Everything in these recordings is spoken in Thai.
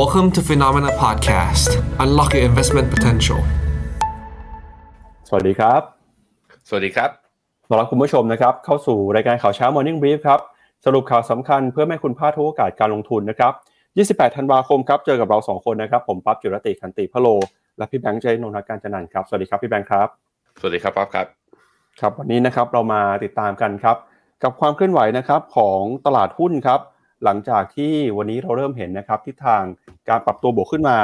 Welcome to Phenomena Podcast. Unlock your investment potential. สวัสดีครับ สวัสดีครับต้อนรับคุณผู้ชมนะครับ เข้าสู่รายการข่าวเช้า Morning Brief ครับ สรุปข่าวสำคัญเพื่อไม่ให้คุณพลาดทุกโอกาสการลงทุนนะครับ 28 ธันวาคมครับ เจอกับเรา 2 คนนะครับ ผมปั๊บจุรติคันติพะโล และพี่แบงค์เจนนท์การจันนันท์ครับ สวัสดีครับพี่แบงค์ครับ สวัสดีครับป๊อปครับ ครับวันนี้นะครับเรามาติดตามกันครับ กับความเคลื่อนไหวนะครับของตลาดหุ้นครับ หลังจากที่วันนี้เราเริ่มเห็นนะครับทิศทางการปรับตัวบวกขึ้นมา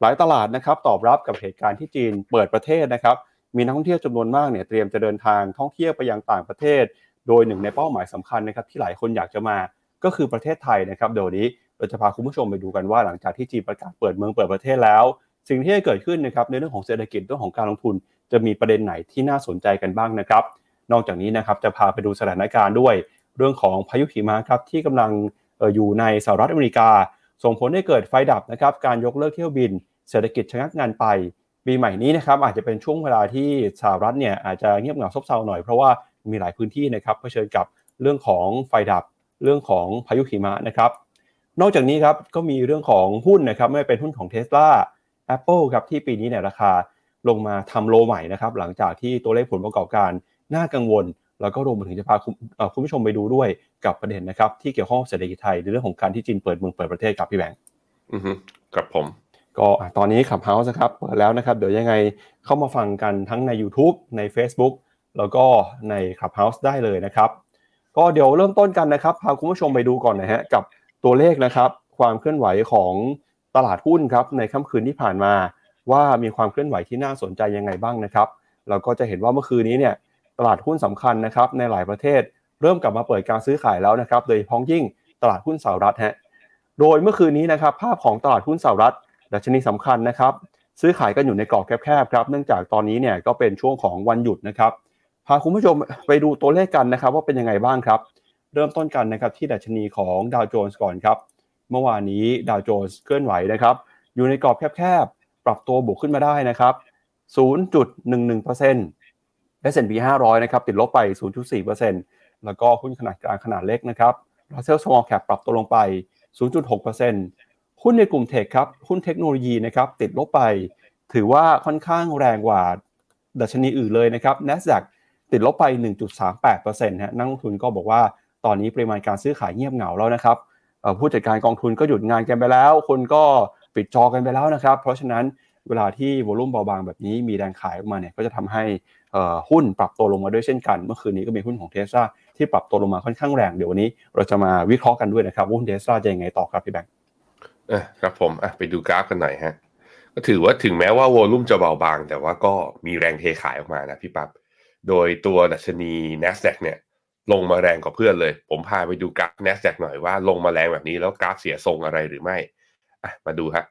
หลายตลาดนะครับตอบรับกับเหตุการณ์ที่จีนเปิดประเทศนะครับมีนักท่องเที่ยวจำนวนมากเนี่ยเตรียมจะเดินทางท่องเที่ยวไปยังต่างประเทศ โดยหนึ่งในเป้าหมายสำคัญนะครับที่หลายคนอยากจะมาก็คือประเทศไทยนะครับเดี๋ยวนี้เราจะพาคุณผู้ชมไปดูกันว่าหลังจากที่จีนประกาศเปิดเมืองเปิดประเทศแล้ว สิ่งที่จะเกิดขึ้นนะครับในเรื่องของเศรษฐกิจเรื่องของการลงทุน จะมีประเด็นไหนที่น่าสนใจกันบ้างนะครับ นอกจากนี้นะครับจะพาไปดูสถานการณ์ด้วย เรื่องของพายุหิมะครับที่กำลัง อยู่ในสหรัฐอเมริกา ส่งผลให้เกิดไฟดับนะครับการยกเลิกเที่ยวบิน เศรษฐกิจชะงักงานไป ปีใหม่นี้นะครับอาจจะเป็นช่วงเวลาที่สหรัฐเนี่ยอาจจะเงียบเหงาซบเซาหน่อยเพราะว่ามีหลายพื้นที่นะครับเผชิญกับเรื่องของไฟดับเรื่องของพายุหิมะนะครับนอกจากนี้ครับก็มีเรื่องของหุ้นนะครับไม่เป็นหุ้นของ Tesla Apple ครับที่ปีนี้เนี่ยราคาลงมาทำโลใหม่นะครับหลังจากที่ตัวเลขผลประกอบการน่ากังวล แล้วก็รวมไปถึงจะพาคุณเอ่อคุณผู้ชมไปดูด้วยกับประเด็นนะครับที่เกี่ยวข้องกับเศรษฐกิจไทยในเรื่องของการที่จีนเปิดเมืองเปิดประเทศครับพี่แบงค์อือฮึครับผม ก็อะตอนนี้ขับเฮาส์ครับเปิดแล้วนะครับ เดี๋ยวยังไงเข้ามาฟังกันทั้งใน YouTube ใน Facebook แล้วก็ใน Clubhouse ได้เลยนะครับ ก็เดี๋ยวเริ่มต้นกันนะครับพาคุณผู้ชมไปดูก่อนนะฮะกับตัวเลขนะครับ ความเคลื่อนไหวของตลาดหุ้นครับในค่ำคืนที่ผ่านมา ว่ามีความเคลื่อนไหวที่น่าสนใจยังไงบ้างนะครับเราก็จะเห็นว่าเมื่อคืนนี้เนี่ย ตลาดหุ้นสำคัญนะครับในหลายประเทศเริ่มกลับมาเปิดการซื้อขายแล้วนะครับ โดยเฉพาะยิ่งตลาดหุ้นสหรัฐฮะโดยเมื่อคืนนี้นะครับภาพของตลาดหุ้นสหรัฐดัชนีสำคัญนะครับ ซื้อขายกันอยู่ในกรอบแคบๆครับเนื่องจากตอนนี้เนี่ยก็เป็นช่วงของวันหยุดนะครับพาคุณผู้ชมไปดูตัวเลขกันนะครับ ว่าเป็นยังไงบ้างครับ เริ่มต้นกันนะครับที่ดัชนีของดาวโจนส์ก่อนครับ เมื่อวานนี้ดาวโจนส์เคลื่อนไหวนะครับ อยู่ในกรอบแคบๆปรับตัวบวกขึ้นมาได้นะครับ0.11% S&P 500 นะครับติดลบไป 0.4%แล้วก็หุ้นขนาดกลางขนาดเล็กนะครับ Russell Small Cap ปรับตัวลงไป 0.6%หุ้นในกลุ่มเทคครับหุ้นเทคโนโลยีนะครับติดลบไป ถือว่าค่อนข้างแรงกว่าดัชนีอื่นเลยนะครับ NASDAQ ติดลบไป 1.38%ฮะนักลงทุนก็บอกว่าตอนนี้ปริมาณการซื้อขายเงียบเหงาแล้วนะครับผู้จัดการกองทุนก็หยุดงานกันไปแล้ว คนก็ปิดจอกันไปแล้วนะครับ เพราะฉะนั้นเวลาที่วอลุ่มเบาบางแบบนี้มีแรงขายออกมาเนี่ยก็จะทำให้ หุ้นปรับตัวลงมาด้วยเช่นกัน เมื่อคืนนี้ก็มีหุ้นของเทสลาที่ปรับตัวลงมาค่อนข้างแรงเดี๋ยววันนี้เราจะมาวิเคราะห์กันด้วยนะครับว่าหุ้นเทสลาจะยังไงต่อครับพี่แบงค์ครับผมไปดูกราฟกันหน่อยฮะก็ถือว่าถึงแม้ว่าวอลุ่มจะเบาบาง แต่ว่าก็มีแรงเทขายออกมานะพี่ปับ๊บโดยตัวดัชนี NASDAQ เนี่ยลงมาแรงกว่าเพื่อนเลย ผมพาไปดูกราฟ NASDAQ หน่อยว่าลงมาแรงแบบนี้แล้วกราฟเสียทรงอะไรหรือไม่อะมาดูฮะ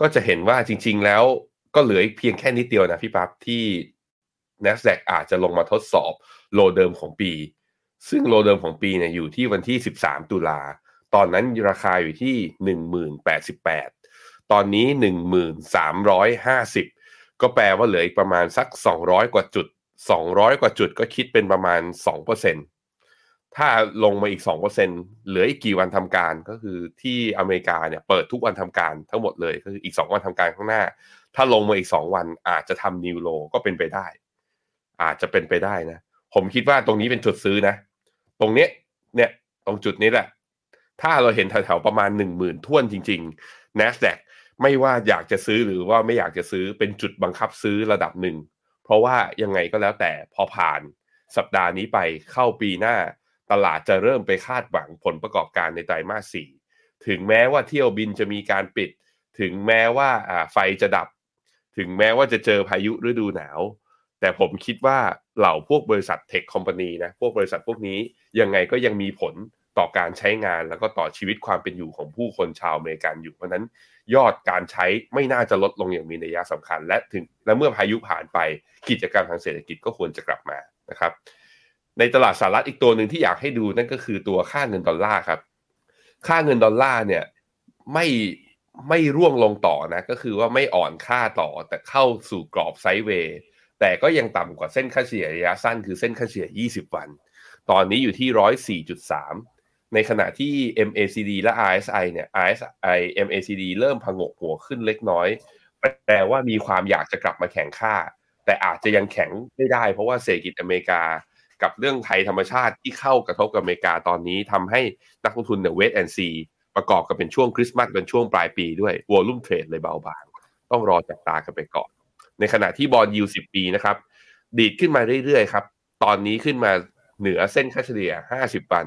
ก็จะเห็นว่าจริง ๆ แล้วก็เหลือเพียงแค่นิดเดียวนะพี่ปั๊บที่ NASDAQ อาจจะลงมาทดสอบโลเดิมของปี ซึ่งโลเดิมของปีเนี่ยอยู่ที่วันที่ 13 ตุลา ตอนนั้นราคาอยู่ที่ 1088 ตอนนี้ 1350 ก็แปลว่าเหลืออีกประมาณสัก 200 กว่าจุด 200 กว่าจุดก็คิดเป็นประมาณ 2%ถ้าลงมาอีก 2%เหลืออีกกี่วันทำการก็คือที่อเมริกาเนี่ยเปิดทุกวันทำการทั้งหมดเลยก็คืออีก 2 วันทำการข้างหน้า ถ้าลงมาอีก 2 วันอาจจะทำนิวโลก็เป็นไปได้ อาจจะเป็นไปได้นะ ผมคิดว่าตรงนี้เป็นจุดซื้อนะ ตรงเนี้ยเนี่ยตรงจุดนี้แหละ ถ้าเราเห็นแถวๆประมาณ1 0,000ท่วนจริง ๆ NASDAQ ไม่ว่าอยากจะซื้อหรือว่าไม่อยากจะซื้อเป็นจุดบังคับซื้อระดับหนึ่ง เพราะว่ายังไงก็แล้วแต่พอผ่านสัปดาห์นี้ไปเข้าปีหน้า ตลาดจะเริ่มไปคาดหวังผลประกอบการในไตรมาสสี่ถึงแม้ว่าเที่ยวบินจะมีการปิด ถึงแม้ว่าไฟจะดับ ถึงแม้ว่าจะเจอพายุฤดูหนาว แต่ผมคิดว่าเหล่าพวกบริษัทเทคคอมพานีนะพวกบริษัทพวกนี้ยังไงก็ยังมีผลต่อการใช้งานแล้วก็ต่อชีวิตความเป็นอยู่ของผู้คนชาวอเมริกันอยู่ เพราะนั้นยอดการใช้ไม่น่าจะลดลงอย่างมีนัยสำคัญ และถึงและเมื่อพายุผ่านไปกิจกรรมทางเศรษฐกิจก็ควรจะกลับมานะครับ ในตลาดสหรัฐอีกตัวหนึ่งที่อยากให้ดูนั่นก็คือตัวค่าเงินดอลลาร์ครับ ค่าเงินดอลลาร์เนี่ยไม่ไม่ร่วงลงต่อนะก็คือว่าไม่อ่อนค่าต่อแต่เข้าสู่กรอบไซด์เวย์ แต่ก็ยังต่ำกว่าเส้นค่าเฉลี่ยระยะสั้นคือเส้นค่าเฉลี่ย 20 วัน ตอนนี้อยู่ที่ 104.3 ในขณะที่ MACD และ RSI เนี่ย RSI MACD เริ่มพงกหัวขึ้นเล็กน้อย แปลว่ามีความอยากจะกลับมาแข่งค่า แต่อาจจะยังแข็งไม่ได้ เพราะว่าเศรษฐกิจอเมริกา กับเรื่องภัยธรรมชาติที่เข้ากระทบกับอเมริกาตอนนี้ทำให้นักลงทุนเนี่ยเวทแอนซีประกอบกับเป็นช่วงคริสต์มาสเป็นช่วงปลายปีด้วยวอลุ่มเทรดเลยเบาบาง ต้องรอจับตากันไปก่อน ในขณะที่บอลยูสิบปีนะครับ ดีดขึ้นมาเรื่อยๆครับ ตอนนี้ขึ้นมาเหนือเส้นค่าเฉลี่ย 50 วัน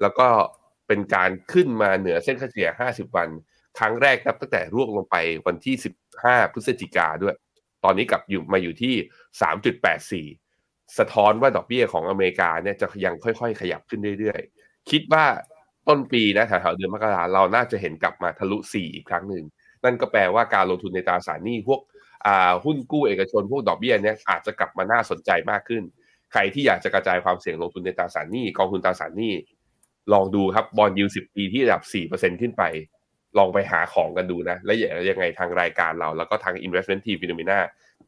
แล้วก็เป็นการขึ้นมาเหนือเส้นค่าเฉลี่ย 50 วัน ครั้งแรกครับตั้งแต่ร่วงลงไปวันที่ 15 พฤศจิกาด้วย ตอนนี้กลับอยู่มาอยู่ที่ 3.84 สะท้อนว่าดอกเบี้ยของอเมริกาเนี่ยจะยังค่อยๆ ขยับขึ้นเรื่อยๆ คิดว่าต้นปีนะแถวๆเดือนมกราเราน่าจะเห็นกลับมาทะลุ 4 อีกครั้งหนึ่ง นั่นก็แปลว่าการลงทุนในตราสารหนี้พวก หุ้นกู้เอกชนพวกดอกเบี้ยเนี่ยอาจจะกลับมาน่าสนใจมากขึ้น ใครที่อยากจะกระจายความเสี่ยงลงทุนในตราสารหนี้กองทุนตราสารหนี้ลองดูครับบอลยูสิบปีที่ระดับสี่เปอร์เซ็นขึ้นไป ลองไปหาของกันดูนะ และอยังไงทางรายการเรา แล้วก็ทาง Investment Team p h e n o m e n a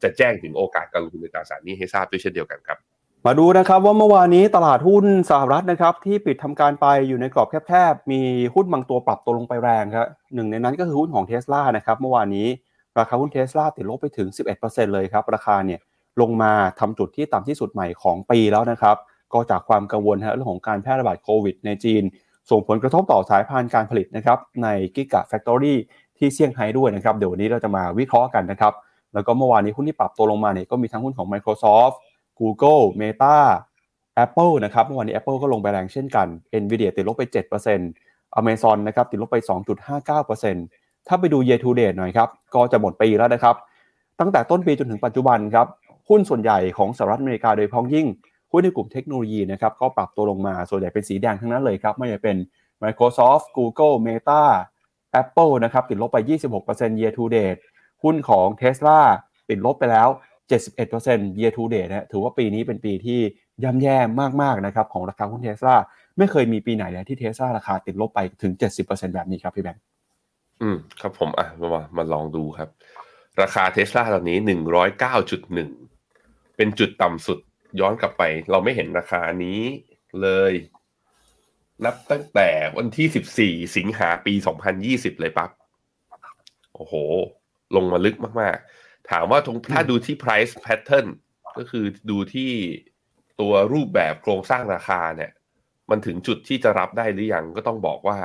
จะแจ้งถึงโอกาสการลงทุนในตราสารหนี้ให้ทราบด้วยเช่นเดียวกันครับ มาดูนะครับว่าเมื่อวานนี้ตลาดหุ้นสหรัฐนะครับ ที่ปิดทำการไปอยู่ในกรอบแคบๆ มีหุ้นบางตัวปรับตัวลงไปแรงครับหนึ่งในนั้นก็คือหุ้นของเทสลานะครับเมื่อวานนี้ ราคาหุ้นเทสลาติดลบไปถึง 11%เลยครับ ราคาเนี่ยลงมาทำจุดที่ต่ำที่สุดใหม่ของปีแล้วนะครับ ก็จากความกังวลเรื่องของการแพร่ระบาดโควิดในจีน ส่งผลกระทบต่อสายพานการผลิตนะครับในกิกะแฟคทอรี่ที่เซี่ยงไฮ้ด้วยนะครับ เดี๋ยววันนี้เราจะมาวิเคราะห์กันนะครับ แล้วก็เมื่อวานนี้หุ้นที่ปรับตัวลงมาเนี่ยก็มีทั้งหุ้นของ Microsoft Google Meta Apple นะครับเมื่อวานนี้ Apple ก็ลงไปแรงเช่นกัน Nvidia ติดลบไป 7% Amazon นะครับติดลบไป 2.59% ถ้าไปดู year to date หน่อยครับ ก็จะหมดปีแล้วนะครับ ตั้งแต่ต้นปีจนถึงปัจจุบันครับ หุ้นส่วนใหญ่ของสหรัฐอเมริกาโดยพ้องยิ่ง หุ้นในกลุ่มเทคโนโลยีนะครับ ก็ปรับตัวลงมา ส่วนใหญ่เป็นสีแดงทั้งนั้นเลยครับ ไม่ว่าเป็น Microsoft Google Meta Apple นะครับ ติดลบไป 26% year to date หุ้นของ Tesla ติดลบไปแล้ว 71% year to date นะถือว่าปีนี้เป็นปีที่ย่ำแย่มากๆนะครับของราคาหุ้นเทสลาไม่เคยมีปีไหนเลยที่เทสลาราคาติดลบไปถึง 70%แบบนี้ครับพี่แบงค์ อืมครับผมอะมามาลองดูครับ ราคาเทสลาตอนนี้หนึ่งร้อยเก้าจุดหนึ่งเป็นจุดต่ำสุดย้อนกลับไป เราไม่เห็นราคานี้เลย นับตั้งแต่วันที่สิบสี่สิงหาปีสองพันยี่สิบเลยปั๊บโอ้โห ลงมาลึกมาก ๆ ถามว่าถ้าดูที่ price pattern ก็คือดูที่ตัวรูปแบบโครงสร้างราคาเนี่ย มันถึงจุดที่จะรับได้หรือยังก็ต้องบอกว่า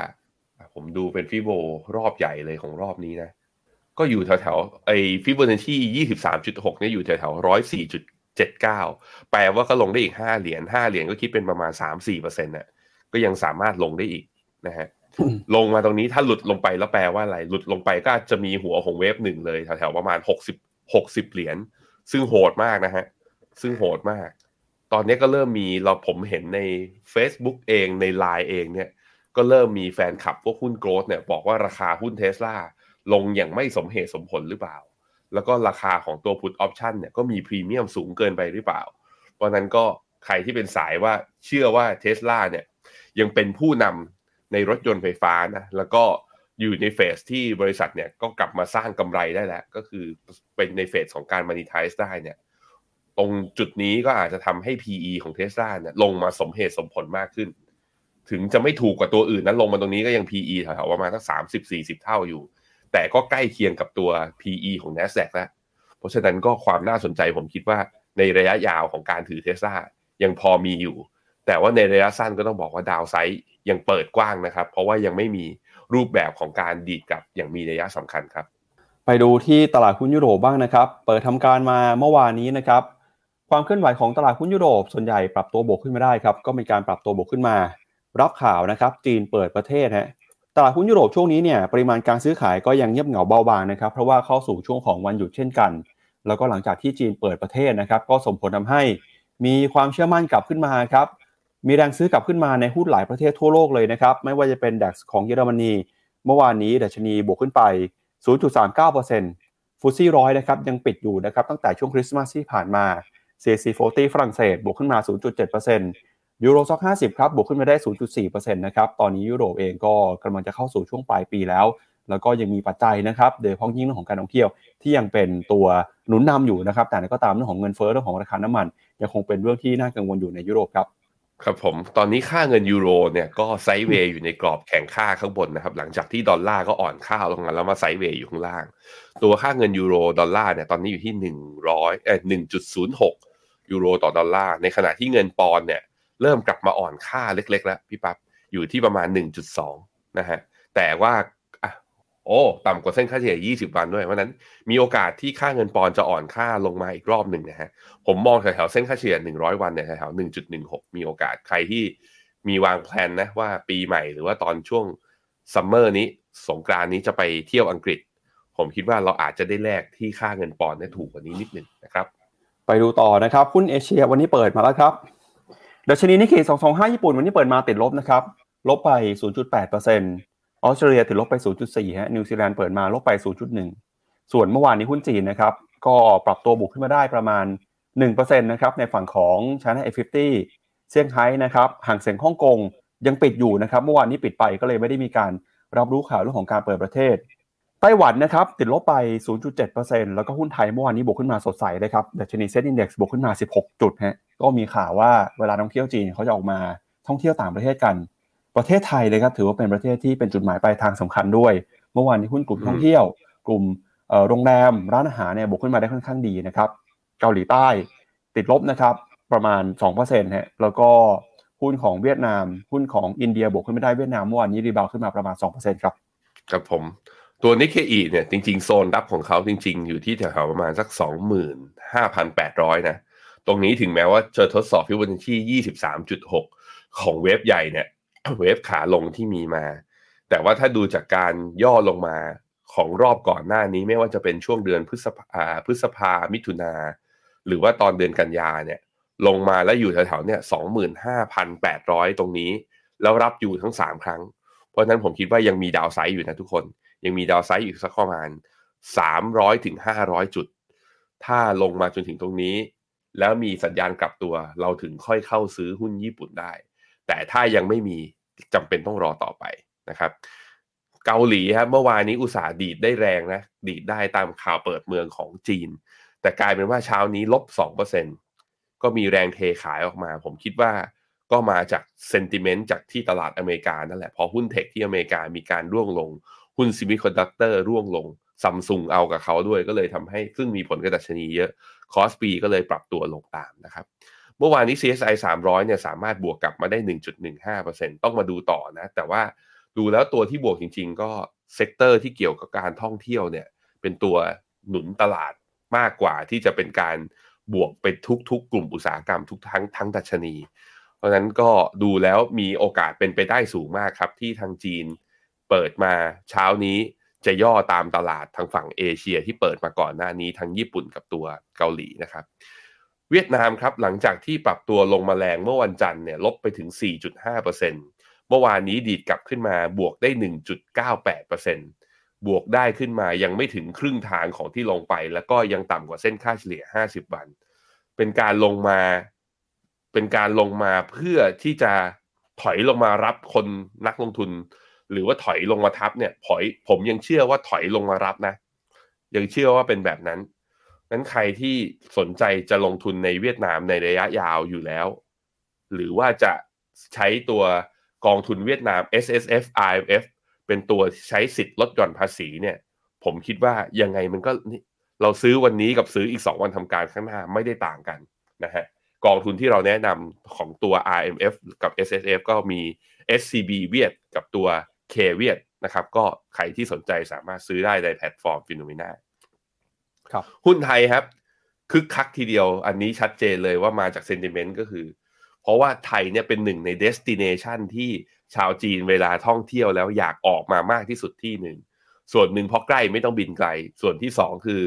ผมดูเป็น Fibo รอบใหญ่เลยของรอบนี้นะ ก็อยู่แถวแถวไอ้ฟิโบนัชชียี่สิบสามจุดหกเนี่ยอยู่แถวแถวร้อยสี่จุดเจ็ดเก้าแปลว่าก็ลงได้อีกห้าเหรียญห้าเหรียญก็คิดเป็นประมาณสามสี่เปอร์เซ็นต์น่ะก็ยังสามารถลงได้อีกนะฮะลงมาตรงนี้ถ้าหลุดลงไปแล้วแปลว่าอะไร หลุดลงไปก็จะมีหัวของเวฟหนึ่งเลยแถวๆประมาณหกสิบหกสิบเหรียญซึ่งโหดมากนะฮะ ซึ่งโหดมาก ตอนนี้ก็เริ่มมีเราผมเห็นใน Facebook เองใน Line เองเนี่ย ก็เริ่มมีแฟนคลับพวกหุ้นโกลด์เนี่ยบอกว่าราคาหุ้นเทสลาลงอย่างไม่สมเหตุสมผลหรือเปล่า แล้วก็ราคาของตัวพุทออปชันเนี่ยก็มีพรีเมียมสูงเกินไปหรือเปล่า เพราะนั้นก็ใครที่เป็นสายว่าเชื่อว่าเทสลาเนี่ยยังเป็นผู้นำในรถยนต์ไฟฟ้านะแล้วก็อยู่ในเฟสที่บริษัทเนี่ยก็กลับมาสร้างกำไรได้แล้ว ก็คือเป็นในเฟสของการมานิทายได้เนี่ยตรงจุดนี้ก็อาจจะทำให้ PE ของเทสลาเนี่ยลงมาสมเหตุสมผลมากขึ้น ถึงจะไม่ถูกกว่าตัวอื่นนั้นลงมาตรงนี้ก็ยัง PE แถวๆประมาณสักสามสิบสี่สิบเท่าอยู่ แต่ก็ใกล้เคียงกับตัว PE ของ NASDAQ แล้ว เพราะฉะนั้นก็ความน่าสนใจผมคิดว่าในระยะยาวของการถือเทสลายังพอมีอยู่ แต่ว่าในระยะสั้นก็ต้องบอกว่าดาวไซด์ยังเปิดกว้างนะครับ เพราะว่ายังไม่มีรูปแบบของการดีดกลับอย่างมีระยะสำคัญครับ ไปดูที่ตลาดหุ้นยุโรปบ้างนะครับ เปิดทำการมาเมื่อวานนี้นะครับ ความเคลื่อนไหวของตลาดหุ้นยุโรปส่วนใหญ่ปรับตัวบวกขึ้นมาได้ครับ ก็มีการปรับตัวบวกขึ้นมา รับข่าวนะครับ จีนเปิดประเทศฮะตลาดหุ้นยุโรปช่วงนี้เนี่ยปริมาณการซื้อขายก็ยังเงียบเหงาเบาบางนะครับ เพราะว่าเข้าสู่ช่วงของวันหยุดเช่นกัน แล้วก็หลังจากที่จีนเปิดประเทศนะครับ ก็ส่งผลทาให้มีความเชื่อมั่นกลับขึ้นมาครับมีแรงซื้อกลับขึ้นมาในหุ้นหลายประเทศทั่วโลกเลยนะครับ ไม่ว่าจะเป็นดัคของเยอรมนี เมื่อวานนี้ดัชนีบวกขึ้นไป 0.39%ฟุตซี่ร้อยนะครับยังปิดอยู่นะครับตั้งแต่ช่วงคริสต์มาสที่ผ่านมา CAC 40 ฝรั่งเศสบวกขึ้นมา 0.7% ยูโรซ็อก50 ครับ บวกขึ้นมาได้ 0.4%นะครับ ตอนนี้ยุโรปเองก็กำลังจะเข้าสู่ช่วงปลายปีแล้ว แล้วก็ยังมีปัจจัยนะครับโดยเฉพาะยิ่งเรื่องของการท่องเที่ยวที่ยังเป็นตัวหนุนนำอยู่นะครับ แต่ก็ตามเรื่องของเงินเฟ้อเรื่องของราคาน้ำมัน ยังคงเป็นเรื่องที่น่ากังวลอยู่ในยุโรปครับครับผมตอนนี้ค่าเงินยูโรเนี่ยก็ sideway อยู่ในกรอบแข็งค่าข้างบนนะครับ หลังจากที่ดอลลาร์ก็อ่อนค่าลงมาแล้วมา sideway อยู่ข้างล่าง ตัวค่าเงินยูโรดอลลาร์เนี่ยตอนนี้อยู่ที่หนึ่งร้อยเอ่อหนึ่งจุดศูนย์หกยูโรต่อดอลลาร์ในขณะที่เงินปอนด์เนี่ย เริ่มกลับมาอ่อนค่าเล็ก ๆ แล้วพี่ปั๊บอยู่ที่ประมาณหนึ่งจุดสองนะฮะ แต่ว่าโอ้ ต่ำกว่าเส้นค่าเฉลี่ย 20 วันด้วย เพราะนั้นมีโอกาสที่ค่าเงินปอนจะอ่อนค่าลงมาอีกรอบหนึ่งนะฮะ ผมมองแถวๆเส้นค่าเฉลี่ย 100 วันเนี่ยแถวๆ1.16 มีโอกาสใครที่มีวางแผนนะว่าปีใหม่หรือว่าตอนช่วงซัมเมอร์นี้สงกรานนี้จะไปเที่ยวอังกฤษ ผมคิดว่าเราอาจจะได้แลกที่ค่าเงินปอนด์ได้ถูกกว่านี้นิดหนึ่งนะครับ ไปดูต่อนะครับหุ้นเอเชียวันนี้เปิดมาแล้วครับ ดัชนีนิกเกอิ225 ญี่ปุ่นวันนี้เปิดมาติดลบนะครับ ลบไป 0.8%ออสเตรเลียติดลบไป 0.4 ฮะ นิวซีแลนด์เปิดมาลบไป 0.1 ส่วนเมื่อวานนี้หุ้นจีนนะครับ ก็ปรับตัวบวกขึ้นมาได้ประมาณ 1%นะครับในฝั่งของ China A50 เซี่ยงไฮ้นะครับฮั่งเส็งฮ่องกงยังปิดอยู่นะครับ เมื่อวานนี้ปิดไปก็เลยไม่ได้มีการรับรู้ข่าวเรื่องของการเปิดประเทศ ไต้หวันนะครับติดลบไป 0.7%แล้วก็หุ้นไทยเมื่อวานนี้บวกขึ้นมาสดใสเลยครับดัชนีเซ็ตอินดี x บวกขึ้นมา 16 จุดฮะก็มีข่าวว่าเวลาท่องเที่ยวจีนเขาจะออกมาท่องเที่ยวต่างประเทศกัน ประเทศไทยเลยครับถือว่าเป็นประเทศที่เป็นจุดหมายปลายทางสำคัญด้วย เมื่อวานนี้หุ้นกลุ่มท่องเที่ยว กลุ่มโรงแรมร้านอาหารเนี่ยบวกขึ้นมาได้ค่อนข้างดีนะครับเกาหลีใต้ติดลบนะครับประมาณ2%ฮะแล้วก็หุ้นของเวียดนามหุ้นของอินเดียบวกขึ้นไม่ได้เวียดนามเมื่อวานนี้รีบาวขึ้นมาประมาณ2%ครับครับผม ตัวนิเคอีเนี่ยจริงๆ โซนรับของเขาจริง ๆ อยู่ที่แถวๆประมาณสัก 25,800 นะ ตรงนี้ถึงแม้ว่าเจอทดสอบฟิวเจอร์ที่23.6 ของ wave ใหญ่เนี่ย wave ขาลงที่มีมา แต่ว่าถ้าดูจากการย่อลงมาของรอบก่อนหน้านี้ไม่ว่าจะเป็นช่วงเดือนพฤษภาพฤษภามิถุนา หรือว่าตอนเดือนกันยาเนี่ยลงมาแล้วอยู่แถวๆเนี่ยสองหมื่นห้าพันแปดร้อยตรงนี้ แล้วรับอยู่ทั้งสามครั้ง เพราะฉะนั้นผมคิดว่ายังมี downside อยู่นะทุกคน ยังมีดาวไซด์อีกสักประมาณสามร้อยถึงห้าร้อยจุด ถ้าลงมาจนถึงตรงนี้ แล้วมีสัญญาณกลับตัว เราถึงค่อยเข้าซื้อหุ้นญี่ปุ่นได้ แต่ถ้ายังไม่มีจำเป็นต้องรอต่อไปนะครับเกาหลีครับเมื่อวานนี้อุตสาห์ดีดได้แรงนะดีดได้ตามข่าวเปิดเมืองของจีน แต่กลายเป็นว่าเช้านี้ลบสองเปอร์เซ็นต์ก็มีแรงเทขายออกมา ผมคิดว่าก็มาจากsentiment จากที่ตลาดอเมริกานั่นแหละพอหุ้น tech ที่อเมริกามีการร่วงลง หุ้น semiconductor ร่วงลงซัมซุงเอากับเขาด้วยก็เลยทำให้ซึ่งมีผลกับดัชนีเยอะคอสปีก็เลยปรับตัวลงตามนะครับเมื่อวานนี้ CSI 300เนี่ยสามารถบวกกลับมาได้ 1.15%ต้องมาดูต่อนะ แต่ว่าดูแล้วตัวที่บวกจริง ๆ ก็ sector ที่เกี่ยวกับการท่องเที่ยวเนี่ยเป็นตัวหนุนตลาดมากกว่าที่จะเป็นการบวกไปทุกๆ กลุ่มอุตสาหกรรมทุกทั้งทั้งดัชนี เพราะฉะนั้นก็ดูแล้วมีโอกาสเป็นไปได้สูงมากครับ ที่ทางจีน เปิดมาเช้านี้จะย่อตามตลาดทางฝั่งเอเชียที่เปิดมาก่อนหน้านี้ทั้งญี่ปุ่นกับตัวเกาหลีนะครับ เวียดนามครับหลังจากที่ปรับตัวลงมาแรงเมื่อวันจันทร์เนี่ยลบไปถึง 4.5%เมื่อวานนี้ดีดกลับขึ้นมาบวกได้ 1.98%บวกได้ขึ้นมายังไม่ถึงครึ่งทางของที่ลงไป แล้วก็ยังต่ำกว่าเส้นค่าเฉลี่ย 50 วัน เป็นการลงมา เป็นการลงมาเพื่อที่จะถอยลงมารับคนนักลงทุน หรือว่าถอยลงมาทับเนี่ยถอยผมยังเชื่อว่าถอยลงมารับนะ ยังเชื่อว่าเป็นแบบนั้นนั้นใครที่สนใจจะลงทุนในเวียดนามในระยะยาวอยู่แล้ว หรือว่าจะใช้ตัวกองทุนเวียดนาม S S F I F เป็นตัวใช้สิทธิ์ลดหย่อนภาษีเนี่ย ผมคิดว่ายังไงมันก็เราซื้อวันนี้กับซื้ออีก 2 วันทำการข้างหน้าไม่ได้ต่างกันนะฮะกองทุนที่เราแนะนำของตัว RMF กับ SSF ก็มี SCB เวียดกับตัว K เวียดนะครับก็ใครที่สนใจสามารถซื้อได้ในแพลตฟอร์ม Finnomena ครับหุ้นไทยครับคึกคักทีเดียวอันนี้ชัดเจนเลยว่ามาจาก sentiment ก็คือ เพราะว่าไทยเนี่ยเป็นหนึ่งใน destination ที่ชาวจีนเวลาท่องเที่ยวแล้วอยากออกมามากที่สุดที่หนึ่ง ส่วนหนึ่งเพราะใกล้ไม่ต้องบินไกล ส่วนที่สองคือ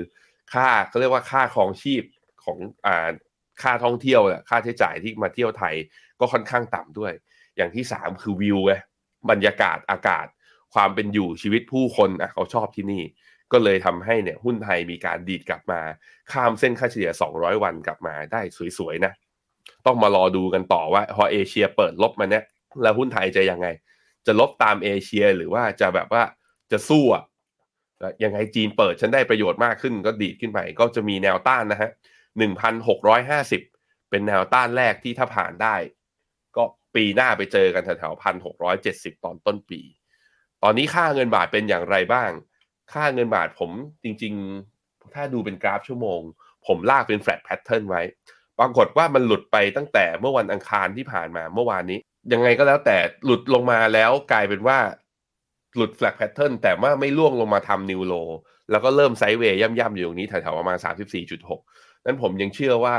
ค่าเขาเรียกว่าค่าครองชีพของอ่าค่าท่องเที่ยวอะค่าใช้จ่ายที่มาเที่ยวไทยก็ค่อนข้างต่ำด้วย อย่างที่สามคือวิวไง บรรยากาศอากาศ ความเป็นอยู่ชีวิตผู้คนอะเขาชอบที่นี่ ก็เลยทำให้เนี่ยหุ้นไทยมีการดีดกลับมา ข้ามเส้นค่าเฉลี่ย 200 วันกลับมาได้สวยๆนะ ต้องมารอดูกันต่อว่าพอเอเชียเปิดลบมาเนี่ยแล้วหุ้นไทยจะยังไง จะลบตามเอเชียหรือว่าจะแบบว่าจะสู้อะยังไงจีนเปิดฉันได้ประโยชน์มากขึ้นก็ดีดขึ้นไปก็จะมีแนวต้านนะฮะ1,650เป็นแนวต้านแรกที่ถ้าผ่านได้ ปีหน้าไปเจอกันแถวๆพันหกร้อยเจ็ดสิบตอนต้นปี ตอนนี้ค่าเงินบาทเป็นอย่างไรบ้าง ค่าเงินบาทผมจริง ๆ ถ้าดูเป็นกราฟชั่วโมง ผมลากเป็น flag pattern ไว้ ปรากฏว่ามันหลุดไปตั้งแต่เมื่อวันอังคารที่ผ่านมาเมื่อวานนี้ ยังไงก็แล้วแต่หลุดลงมาแล้วกลายเป็นว่าหลุด flag pattern แต่ว่าไม่ร่วงลงมาทำ new low แล้วก็เริ่ม sideway ย่ำๆอยู่ตรงนี้แถวๆประมาณ 34.6 นั้นผมยังเชื่อว่า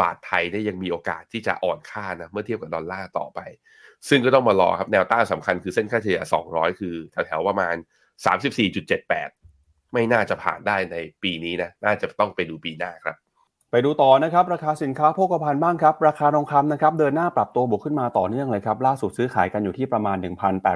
บาทไทยได้ยังมีโอกาสที่จะอ่อนค่านะเมื่อเทียบกับดอลลาร์ต่อไป ซึ่งก็ต้องมารอครับแนวต้านสำคัญคือเส้นค่าเฉลี่ย 200 คือแถวๆประมาณ 34.78 ไม่น่าจะผ่านได้ในปีนี้นะน่าจะต้องไปดูปีหน้าครับไปดูต่อนะครับราคาสินค้าโภคภัณฑ์บ้างครับราคาทองคำนะครับเดินหน้าปรับตัวบวกขึ้นมาต่อเนื่องเลยครับล่าสุดซื้อขายกันอยู่ที่ประมาณ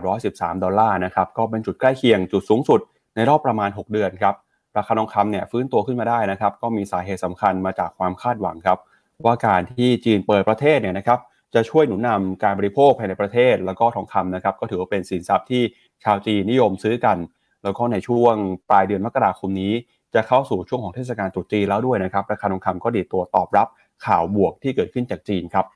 1,813 ดอลลาร์นะครับก็เป็นจุดใกล้เคียงจุดสูงสุดในรอบประมาณ 6 เดือนครับราคาทองคำเนี่ยฟื้นตัวขึ้นมาได้นะครับก็มีสาเหตุสำคัญมาจากความคาดหวังครับ ว่าการที่จีนเปิดประเทศเนี่ยนะครับจะช่วยหนุนนำการบริโภคภายในประเทศ แล้วก็ทองคำนะครับก็ถือว่าเป็นสินทรัพย์ที่ชาวจีนนิยมซื้อกัน แล้วก็ในช่วงปลายเดือนมกราคมนี้ จะเข้าสู่ช่วงของเทศกาลตรุษจีนแล้วด้วยนะครับราคาทองคำก็ดีดตัวตอบรับข่าวบวกที่เกิดขึ้นจากจีนครับ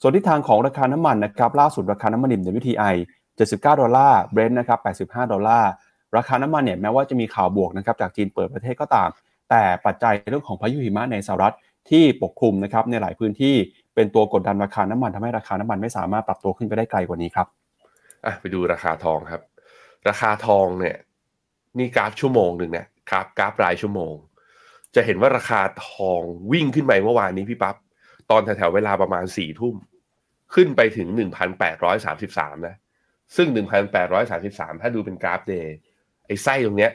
ส่วนทิศทางของราคาน้ำมันนะครับล่าสุดราคาน้ำมันดิบ WTI 79 ดอลลาร์เบรนท์นะครับ85 ดอลลาร์ราคาน้ำมันเนี่ยแม้ว่าจะมีข่าวบวกนะครับจากจีนเปิดประเทศก็ตาม แต่ปัจจัยเรื่องของพายุหิมะในสหรัฐ ที่ปกคลุมนะครับในหลายพื้นที่เป็นตัวกดดันราคาน้ำมันทำให้ราคาน้ำมันไม่สามารถปรับตัวขึ้นไปได้ไกลกว่านี้ครับอะไปดูราคาทองครับ ราคาทองเนี่ย นี่กราฟชั่วโมงหนึ่งเนี่ยกราฟกราฟรายชั่วโมง จะเห็นว่าราคาทองวิ่งขึ้นไปเมื่อวานนี้พี่ปั๊บตอนแถวๆเวลาประมาณสี่ทุ่มขึ้นไปถึงหนึ่งพันแปดร้อยสามสิบสามนะซึ่งหนึ่งพันแปดร้อยสามสิบสามถ้าดูเป็นกราฟ day ไอ้ไส้ตรงเนี้ย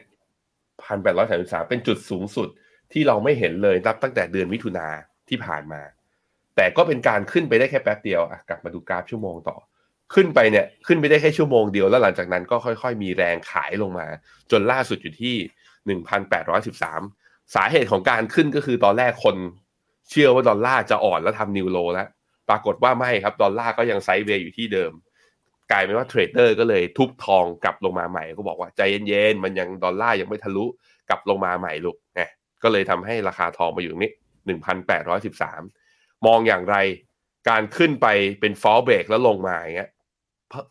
พันแปดร้อยสามสิบสามเป็นจุดสูงสุด ที่เราไม่เห็นเลยนับตั้งแต่เดือนมิถุนาที่ผ่านมา แต่ก็เป็นการขึ้นไปได้แค่แป๊บเดียวกลับมาดูกราฟชั่วโมงต่อ ขึ้นไปเนี่ยขึ้นไปได้แค่ชั่วโมงเดียวแล้วหลังจากนั้นก็ค่อยๆ มีแรงขายลงมา จนล่าสุดอยู่ที่ 1,813 สาเหตุของการขึ้นก็คือตอนแรกคน เชื่อว่าดอลลาร์จะอ่อนแล้วทำ new low แล้วปรากฏว่าไม่ครับดอลลาร์ก็ยัง sideway อยู่ที่เดิม กลายเป็นว่า trader ก็เลยทุบทองกลับลงมาใหม่ ก็บอกว่าใจเย็นๆมันยังดอลลาร์ยังไม่ทะลุกลับลงมาใหม่ลูก ก็เลยทำให้ราคาทองมาอยู่นี้1,813มมองอย่างไรการขึ้นไปเป็นฟอลเบรกแล้วลงมาอย่างเงี้ย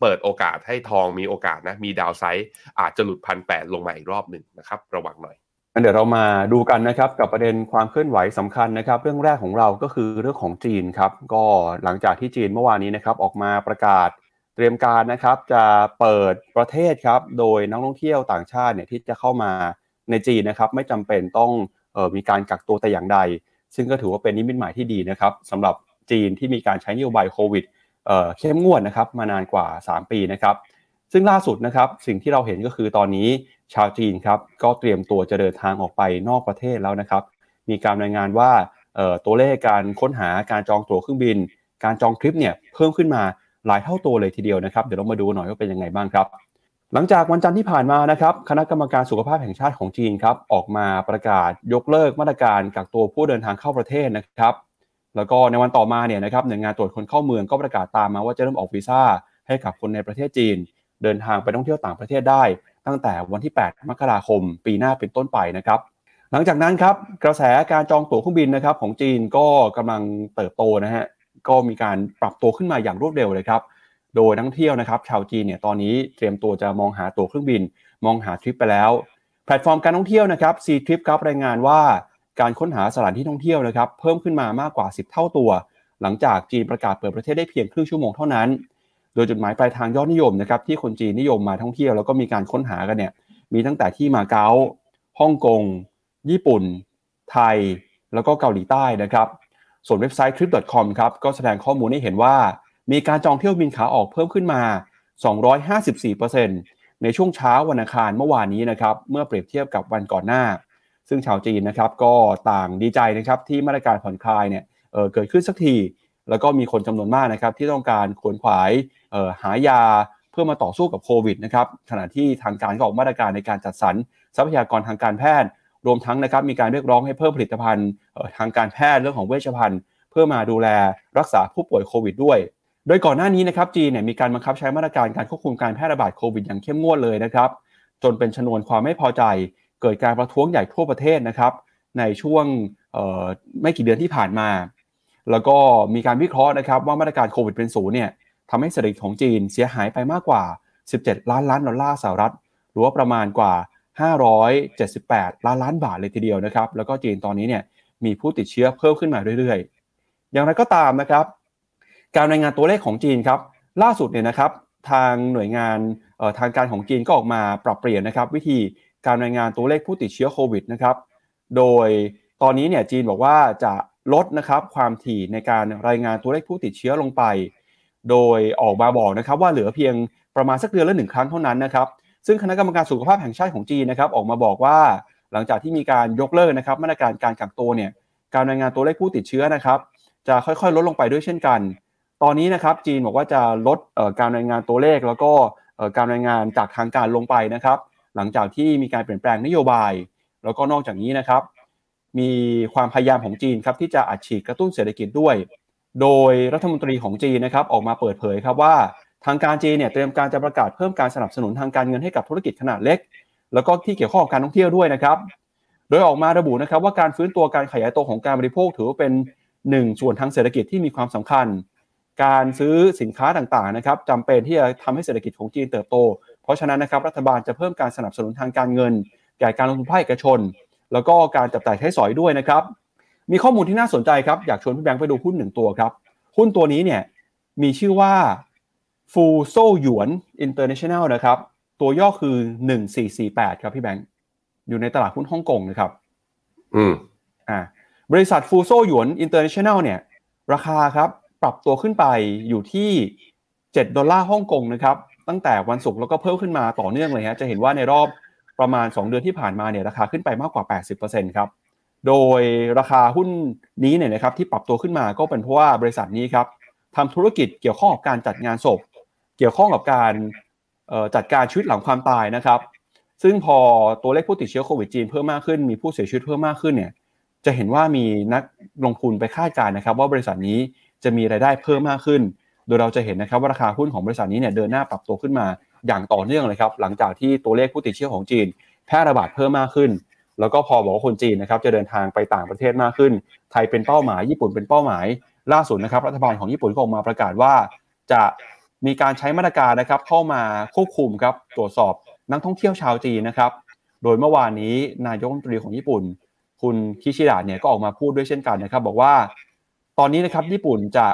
เปิดโอกาสให้ทองมีโอกาสนะ มีดาวไซด์อาจจะหลุดพันแปดลงมาอีกรอบหนึ่งนะครับ ระวังหน่อยเดี๋ยวเรามาดูกันนะครับกับประเด็นความเคลื่อนไหวสำคัญนะครับ เรื่องแรกของเราก็คือเรื่องของจีนครับ ก็หลังจากที่จีนเมื่อวานนี้นะครับออกมาประกาศเตรียมการนะครับ จะเปิดประเทศครับ โดยนักท่องเที่ยวต่างชาติเนี่ยที่จะเข้ามาในจีนนะครับ ไม่จำเป็นต้อง มีการกักตัวแต่อย่างใด ซึ่งก็ถือว่าเป็นนิมิตหมายที่ดีนะครับสำหรับจีนที่มีการใช้นโยบายโควิดเข้มงวดนะครับมานานกว่า 3 ปีนะครับ ซึ่งล่าสุดนะครับสิ่งที่เราเห็นก็คือตอนนี้ชาวจีนครับก็เตรียมตัวจะเดินทางออกไปนอกประเทศแล้วนะครับ มีการรายงานว่าตัวเลขการค้นหาการจองตั๋วเครื่องบิน การจองทริปเนี่ยเพิ่มขึ้นมาหลายเท่าตัวเลยทีเดียวนะครับ เดี๋ยวเรามาดูหน่อยว่าเป็นยังไงบ้างครับ หลังจากวันจันทร์ที่ผ่านมานะครับคณะกรรมการสุขภาพแห่งชาติของจีนครับออกมาประกาศยกเลิกมาตรการกักตัวผู้เดินทางเข้าประเทศนะครับ แล้วก็ในวันต่อมาเนี่ยนะครับหน่วยงานตรวจคนเข้าเมืองก็ประกาศตามมาว่าจะเริ่มออกวีซ่าให้กับคนในประเทศจีน เดินทางไปท่องเที่ยวต่างประเทศได้ ตั้งแต่วันที่ 8 มกราคม ปีหน้าเป็นต้นไปนะครับหลังจากนั้นครับกระแสการจองตั๋วเครื่องบินนะครับของจีนก็กำลังเติบโตนะฮะก็มีการปรับตัวขึ้นมาอย่างรวดเร็วเลยครับ โดยนักเที่ยวนะครับชาวจีนเนี่ยตอนนี้เตรียมตัวจะมองหาตั๋วเครื่องบิน มองหาทริปไปแล้ว แพลตฟอร์มการท่องเที่ยวนะครับ C Trip ครับรายงานว่าการค้นหาสถานที่ท่องเที่ยวนะครับเพิ่มขึ้นมามากกว่า 10 เท่าตัว หลังจากจีนประกาศเปิดประเทศได้เพียงครึ่งชั่วโมงเท่านั้น โดยจุดหมายปลายทางยอดนิยมนะครับที่คนจีนนิยมมาท่องเที่ยวแล้วก็มีการค้นหากันเนี่ยมีตั้งแต่ที่มาเก๊าฮ่องกง ญี่ปุ่น ไทย แล้วก็เกาหลีใต้นะครับ ส่วนเว็บไซต์ trip.com ครับก็แสดงข้อมูลให้เห็นว่า มีการจองเที่ยวบินขาออกเพิ่มขึ้นมา 254%ในช่วงเช้าวันอังคารเมื่อวานนี้นะครับ เมื่อเปรียบเทียบกับวันก่อนหน้า ซึ่งชาวจีนนะครับก็ต่างดีใจนะครับที่มาตรการผ่อนคลายเนี่ยเเกิดขึ้นสักที แล้วก็มีคนจำนวนมากนะครับที่ต้องการขวนขวายหายาเพื่อมาต่อสู้กับโควิดนะครับ ขณะที่ทางการก็ออกมาตรการในการจัดสรรทรัพยากรทางการแพทย์ รวมทั้งนะครับมีการเรียกร้องให้เพิ่มผลิตภัณฑ์ทางการแพทย์เรื่องของเวชภัณฑ์ เพื่อมาดูแลรักษาผู้ป่วยโควิดด้วย ดยก่อนหน้านี้นะครับจีนเนี่ยมีการบังคับใช้มาตรการการควบคุมการแพร่ระบาดโควิดอย่างเข้มงวดเลยนะครับจนเป็นชนวนความไม่พอใจ เกิดการประท้วงใหญ่ทั่วประเทศนะครับ ในช่วงไม่กี่เดือนที่ผ่านมา แล้วก็มีการวิเคราะห์นะครับว่ามาตรการโควิดเป็นศูนย์เนี่ยทำให้เศรษฐกิจของจีนเสียหายไปมากกว่า 17 ล้านล้านดอลลาร์สหรัฐ หรือว่าประมาณกว่า 578 ล้านล้านบาทเลยทีเดียวนะครับ แล้วก็จีนตอนนี้เนี่ยมีผู้ติดเชื้อเพิ่มขึ้นมาเรื่อยๆ อย่างไรก็ตามนะครับ การรายงานตัวเลขของจีนครับล่าสุดเนี่ยนะครับทางหน่วยงานทางการของจีนก็ออกมาปรับเปลี่ยนนะครับ วิธีการรายงานตัวเลขผู้ติดเชื้อโควิดนะครับโดยตอนนี้เนี่ยจีนบอกว่าจะลดนะครับความถี่ในการรายงานตัวเลขผู้ติดเชื้อลงไป โดยออกมาบอกนะครับว่าเหลือเพียงประมาณสักเดือนละหนึ่งครั้งเท่านั้นนะครับซึ่งคณะกรรมการสุขภาพแห่งชาติของจีนนะครับออกมาบอกว่าหลังจากที่มีการยกเลิกนะครับมาตรการการกักตัวเนี่ยการรายงานตัวเลขผู้ติดเชื้อนะครับจะค่อยๆ ลดลงไปด้วยเช่นกัน ตอนนี้นะครับจีนบอกว่าจะลดการรายงานตัวเลข แล้วก็การรายงานจากทางการลงไปนะครับ หลังจากที่มีการเปลี่ยนแปลงนโยบาย แล้วก็นอกจากนี้นะครับ มีความพยายามของจีนครับที่จะอัดฉีดกระตุ้นเศรษฐกิจด้วย โดยรัฐมนตรีของจีนนะครับออกมาเปิดเผยครับว่าทางการจีนเนี่ยเตรียมการจะประกาศเพิ่มการสนับสนุนทางการเงินให้กับธุรกิจขนาดเล็ก แล้วก็ที่เกี่ยวข้องกับการท่องเที่ยวด้วยนะครับ โดยออกมาระบุนะครับว่าการฟื้นตัวการขยายตัวของการบริโภคถือว่าเป็นหนึ่งส่วนทางเศรษฐกิจที่มีความสำคัญ การซื้อสินค้าต่างๆนะครับจำเป็นที่จะทำให้เศรษฐกิจของจีนเติบโต เพราะฉะนั้นนะครับรัฐบาลจะเพิ่มการสนับสนุนทางการเงิน แก่การลงทุนภาคเอกชน แล้วก็การจับจ่ายใช้สอยด้วยนะครับ มีข้อมูลที่น่าสนใจครับอยากชวนพี่แบงค์ไปดูหุ้นหนึ่งตัวครับ หุ้นตัวนี้เนี่ยมีชื่อว่า Fu Shou Yuan International นะครับ ตัวย่อคือ 1448 ครับพี่แบงค์ อยู่ในตลาดหุ้นฮ่องกงนะครับ อืม อ่า บริษัท Fu Shou Yuan International เนี่ย ราคาครับ ปรับตัวขึ้นไปอยู่ที่7ดอลลาร์ฮ่องกงนะครับตั้งแต่วันศุกร์แล้วก็เพิ่มขึ้นมาต่อเนื่องเลยฮะจะเห็นว่าในรอบประมาณ 2 เดือนที่ผ่านมาเนี่ยราคาขึ้นไปมากกว่า 80%ครับโดยราคาหุ้นนี้เนี่ยนะครับที่ปรับตัวขึ้นมาก็เป็นเพราะว่าบริษัทนี้ครับทำธุรกิจเกี่ยวข้องกับการจัดงานศพ เกี่ยวข้องกับการจัดการชีวิตหลังความตายนะครับ ซึ่งพอตัวเลขผู้ติดเชื้อโควิดจีนเพิ่มมากขึ้นมีผู้เสียชีวิตเพิ่มมากขึ้นเนี่ยจะเห็นว่ามีนักลงทุนไปคาดการณ์นะครับ ว่าบริษัทนี้ จะมีรายได้เพิ่มมากขึ้น โดยเราจะเห็นนะครับว่าราคาหุ้นของบริษัทนี้เนี่ยเดินหน้าปรับตัวขึ้นมาอย่างต่อเนื่องเลยครับหลังจากที่ตัวเลขผู้ติดเชื้อของจีน แพร่ระบาดเพิ่มมากขึ้น แล้วก็พอบอกว่าคนจีนนะครับจะเดินทางไปต่างประเทศมากขึ้น ไทยเป็นเป้าหมายญี่ปุ่นเป็นเป้าหมาย ล่าสุดนะครับรัฐบาลของญี่ปุ่นก็ออกมาประกาศว่า จะมีการใช้มาตรการนะครับเข้ามาควบคุมครับตรวจสอบนักท่องเที่ยวชาวจีนนะครับ โดยเมื่อวานนี้นายกรัฐมนตรีของญี่ปุ่น คุณคิชิดะเนี่ยก็ออกมาพูดด้วยเช่นกันนะครับ บอกว่า ตอนนี้นะครับญี่ปุ่นจะ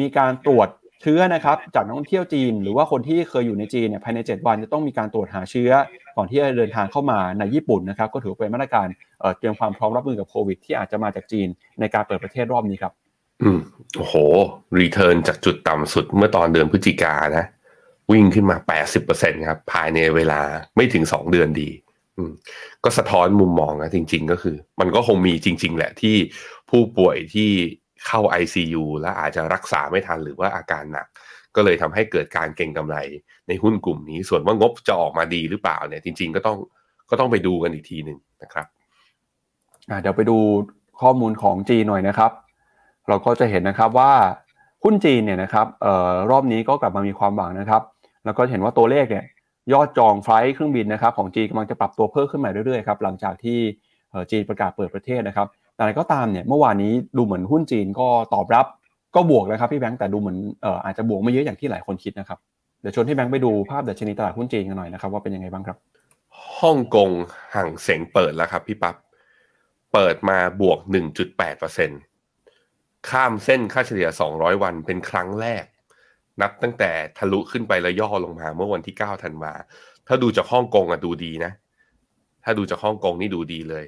มีการตรวจเชื้อนะครับจากนักท่องเที่ยวจีน หรือว่าคนที่เคยอยู่ในจีนเนี่ยภายใน 7 วันจะต้องมีการตรวจหาเชื้อ ก่อนที่จะเดินทางเข้ามาในญี่ปุ่นนะครับก็ถือเป็นมาตรการเตรียมความพร้อมรับมือกับโควิด ที่อาจจะมาจากจีนในการเปิดประเทศรอบนี้ครับอืมโอ้โห รีเทิร์นจากจุดต่ำสุดเมื่อตอนเดือนพฤศจิกานะ วิ่งขึ้นมา 80%ครับ ภายในเวลาไม่ถึง 2 เดือนดี อืมก็สะท้อนมุมมองนะจริง ๆ ก็คือ มันก็คงมีจริง ๆ แหละที่ผู้ป่วยที่ เข้า ICU และอาจจะรักษาไม่ทันหรือว่าอาการหนัก ก็เลยทำให้เกิดการเก่งกำไรในหุ้นกลุ่มนี้ ส่วนว่างบจะออกมาดีหรือเปล่าเนี่ยจริง ๆ ก็ต้องก็ต้องไปดูกันอีกทีหนึ่งนะครับเดี๋ยวไปดูข้อมูลของจีหน่อยนะครับ เราก็จะเห็นนะครับว่าหุ้นจีนเนี่ยนะครับออรอบนี้ก็กลับมามีความหวังนะครับ แล้วก็เห็นว่าตัวเลขเนี่ยยอดจองไฟล์เครื่องบินนะครับของจีนกำลังจะปรับตัวเพิ่มขึ้นมาเรื่อยๆครับหลังจากที่จีนประกาศเปิดประเทศนะครับ แต่อะไรก็ตามเนี่ยเมื่อวานนี้ดูเหมือนหุ้นจีนก็ตอบรับก็บวกนะครับพี่แบงค์แต่ดูเหมือนเอ่ออาจจะบวกไม่เยอะอย่างที่หลายคนคิดนะครับเดี๋ยวชวนที่แบงค์ไปดูภาพดัชนีตลาดหุ้นจีนกันหน่อยนะครับว่าเป็นยังไงบ้างครับฮ่องกงห่างเสียงเปิดแล้วครับพี่ปับ๊บเปิดมาบวก 1.8%เปอร์เซ็นต์ข้ามเส้นค่าเฉลี่ย 200 วันเป็นครั้งแรก นับตั้งแต่ทะลุขึ้นไปแล้วย่อลงมาเมื่อวันที่9ธันวาถ้าดูจากฮ่องกงอะดูดีนะ ถ้าดูจากฮ่องกงนี่ดูดีเลย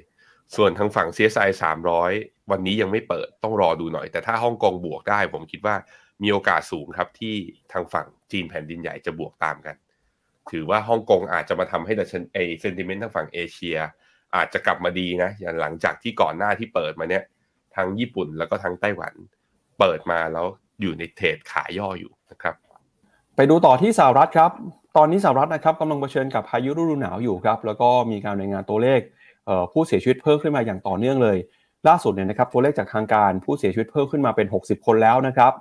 ส่วนทางฝั่ง CSI 300 วันนี้ยังไม่เปิดต้องรอดูหน่อย แต่ถ้าฮ่องกงบวกได้ ผมคิดว่ามีโอกาสสูงครับที่ทางฝั่งจีนแผ่นดินใหญ่จะบวกตามกัน ถือว่าฮ่องกงอาจจะมาทำให้ดัชนเอเซนติเมนต์ทางฝั่งเอเชีย อาจจะกลับมาดีนะอย่างหลังจากที่ก่อนหน้าที่เปิดมาเนี้ยทั้งญี่ปุ่นแล้วก็ทั้งไต้หวัน เปิดมาแล้วอยู่ในเทรดขาย่ออยู่นะครับไปดูต่อที่สหรัฐครับ ตอนนี้สหรัฐนะครับกำลังเผชิญกับพายุฤดูหนาวอยู่ครับ แล้วก็มีการรายงานตัวเลข ผู้เสียชีวิตเพิ่มขึ้นมาอย่างต่อเนื่องเลย ล่าสุดเนี่ยนะครับตัวเลขจากทางการผู้เสียชีวิตเพิ่มขึ้นมาเป็น 60 คนแล้วนะครับ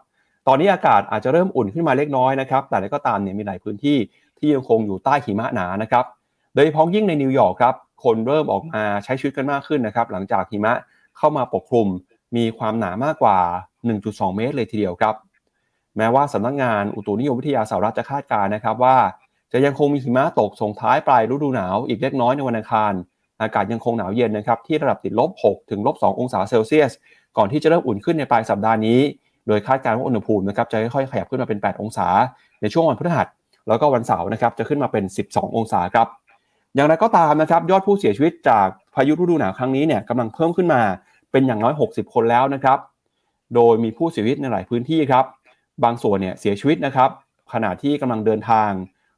ตอนนี้อากาศอาจจะเริ่มอุ่นขึ้นมาเล็กน้อยนะครับ แต่ก็ตามเนี่ยมีหลายพื้นที่ที่ยังคงอยู่ใต้หิมะหนานะครับ โดยเฉพาะยิ่งในนิวยอร์กครับ คนเริ่มออกมาใช้ชีวิตกันมากขึ้นนะครับ หลังจากหิมะเข้ามาปกคลุม มีความหนามากกว่า 1.2 เมตรเลยทีเดียวครับ แม้ว่าสำนักงานอุตุนิยมวิทยาสหรัฐจะคาดการณ์นะครับว่า จะยังคงมีหิมะตกส่งท้ายปลายฤดูหนาวอีกเล็กน้อยในวันอังคาร อากาศยังคงหนาวเย็นนะครับที่ระดับติดลบ 6 ถึงลบ 2 องศาเซลเซียส ก่อนที่จะเริ่มอุ่นขึ้นในปลายสัปดาห์นี้ โดยคาดการณ์ว่าอุณหภูมินะครับจะค่อยๆขยับขึ้นมาเป็น 8 องศา ในช่วงวันพฤหัส แล้วก็วันเสาร์นะครับจะขึ้นมาเป็น 12 องศาครับ อย่างไรก็ตามนะครับยอดผู้เสียชีวิตจากพายุฤดูหนาวครั้งนี้เนี่ยกำลังเพิ่มขึ้นมาเป็นอย่างน้อย 60 คนแล้วนะครับ โดยมีผู้เสียชีวิตในหลายพื้นที่ครับ บางส่วนเนี่ยเสียชีวิตนะครับขณะที่กำลังเดินทาง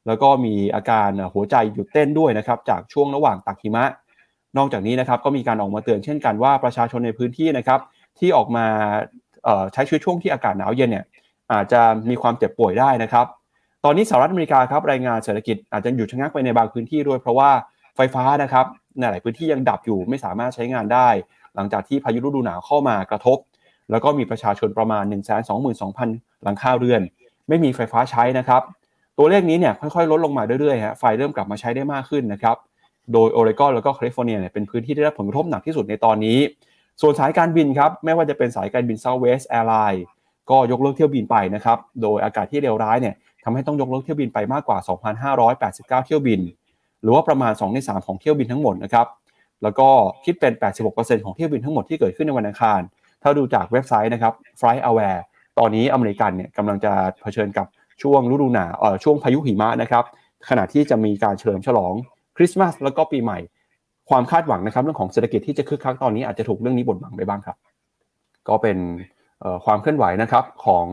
แล้วก็มีอาการหัวใจหยุดเต้นด้วยนะครับจากช่วงระหว่างตักหิมะ นอกจากนี้นะครับก็มีการออกมาเตือนเช่นกันว่าประชาชนในพื้นที่นะครับที่ออกมาใช้ชีวิตช่วงที่อากาศหนาวเย็นเนี่ยอาจจะมีความเจ็บป่วยได้นะครับ ตอนนี้สหรัฐอเมริกาครับรายงานเศรษฐกิจอาจจะหยุดชะงักไปในบางพื้นที่ด้วย เพราะว่าไฟฟ้านะครับในหลายพื้นที่ยังดับอยู่ไม่สามารถใช้งานได้ หลังจากที่พายุฤดูหนาวเข้ามากระทบ แล้วก็มีประชาชนประมาณ 1 2 2 0 0 0 หลังคาเรือน ไม่มีไฟฟ้าใช้นะครับ ตัวเลขนี้เนี่ยค่อยๆ ลดลงมาเรื่อยๆฮะไฟเริ่มกลับมาใช้ได้มากขึ้นนะครับ โดยโอเรกอนแล้วก็แคลิฟอร์เนียเนี่ยเป็นพื้นที่ได้รับผลกระทบหนักที่สุดในตอนนี้ ส่วนสายการบินครับ ไม่ว่าจะเป็นสายการบิน Southwest Airlines ก็ยกเลิกเที่ยวบินไปนะครับ โดยอากาศที่เลวร้ายเนี่ยทำให้ต้องยกเลิกเที่ยวบินไปมากกว่า 2,589 เที่ยวบิน หรือว่าประมาณ 2 ใน 3 ของเที่ยวบินทั้งหมดนะครับ แล้วก็คิดเป็น 86%ของเที่ยวบินทั้งหมดที่เกิดขึ้นในวันอังคาร ถ้าดูจากเว็บไซต์นะครับ Flight Aware ตอนนี้อเมริกันเนี่ยกำลังจะเผชิญกับช่วงฤดูหนาวช่วงพายุหิมะนะครับ ขณะที่จะมีการเฉลิมฉลอง คริสต์มาสแล้วก็ปีใหม่ ความคาดหวังนะครับเรื่องของเศรษฐกิจที่จะคึกคักตอนนี้อาจจะถูกเรื่องนี้บดบังไปบ้างครับ ก็เป็นความเคลื่อนไหวนะครับของ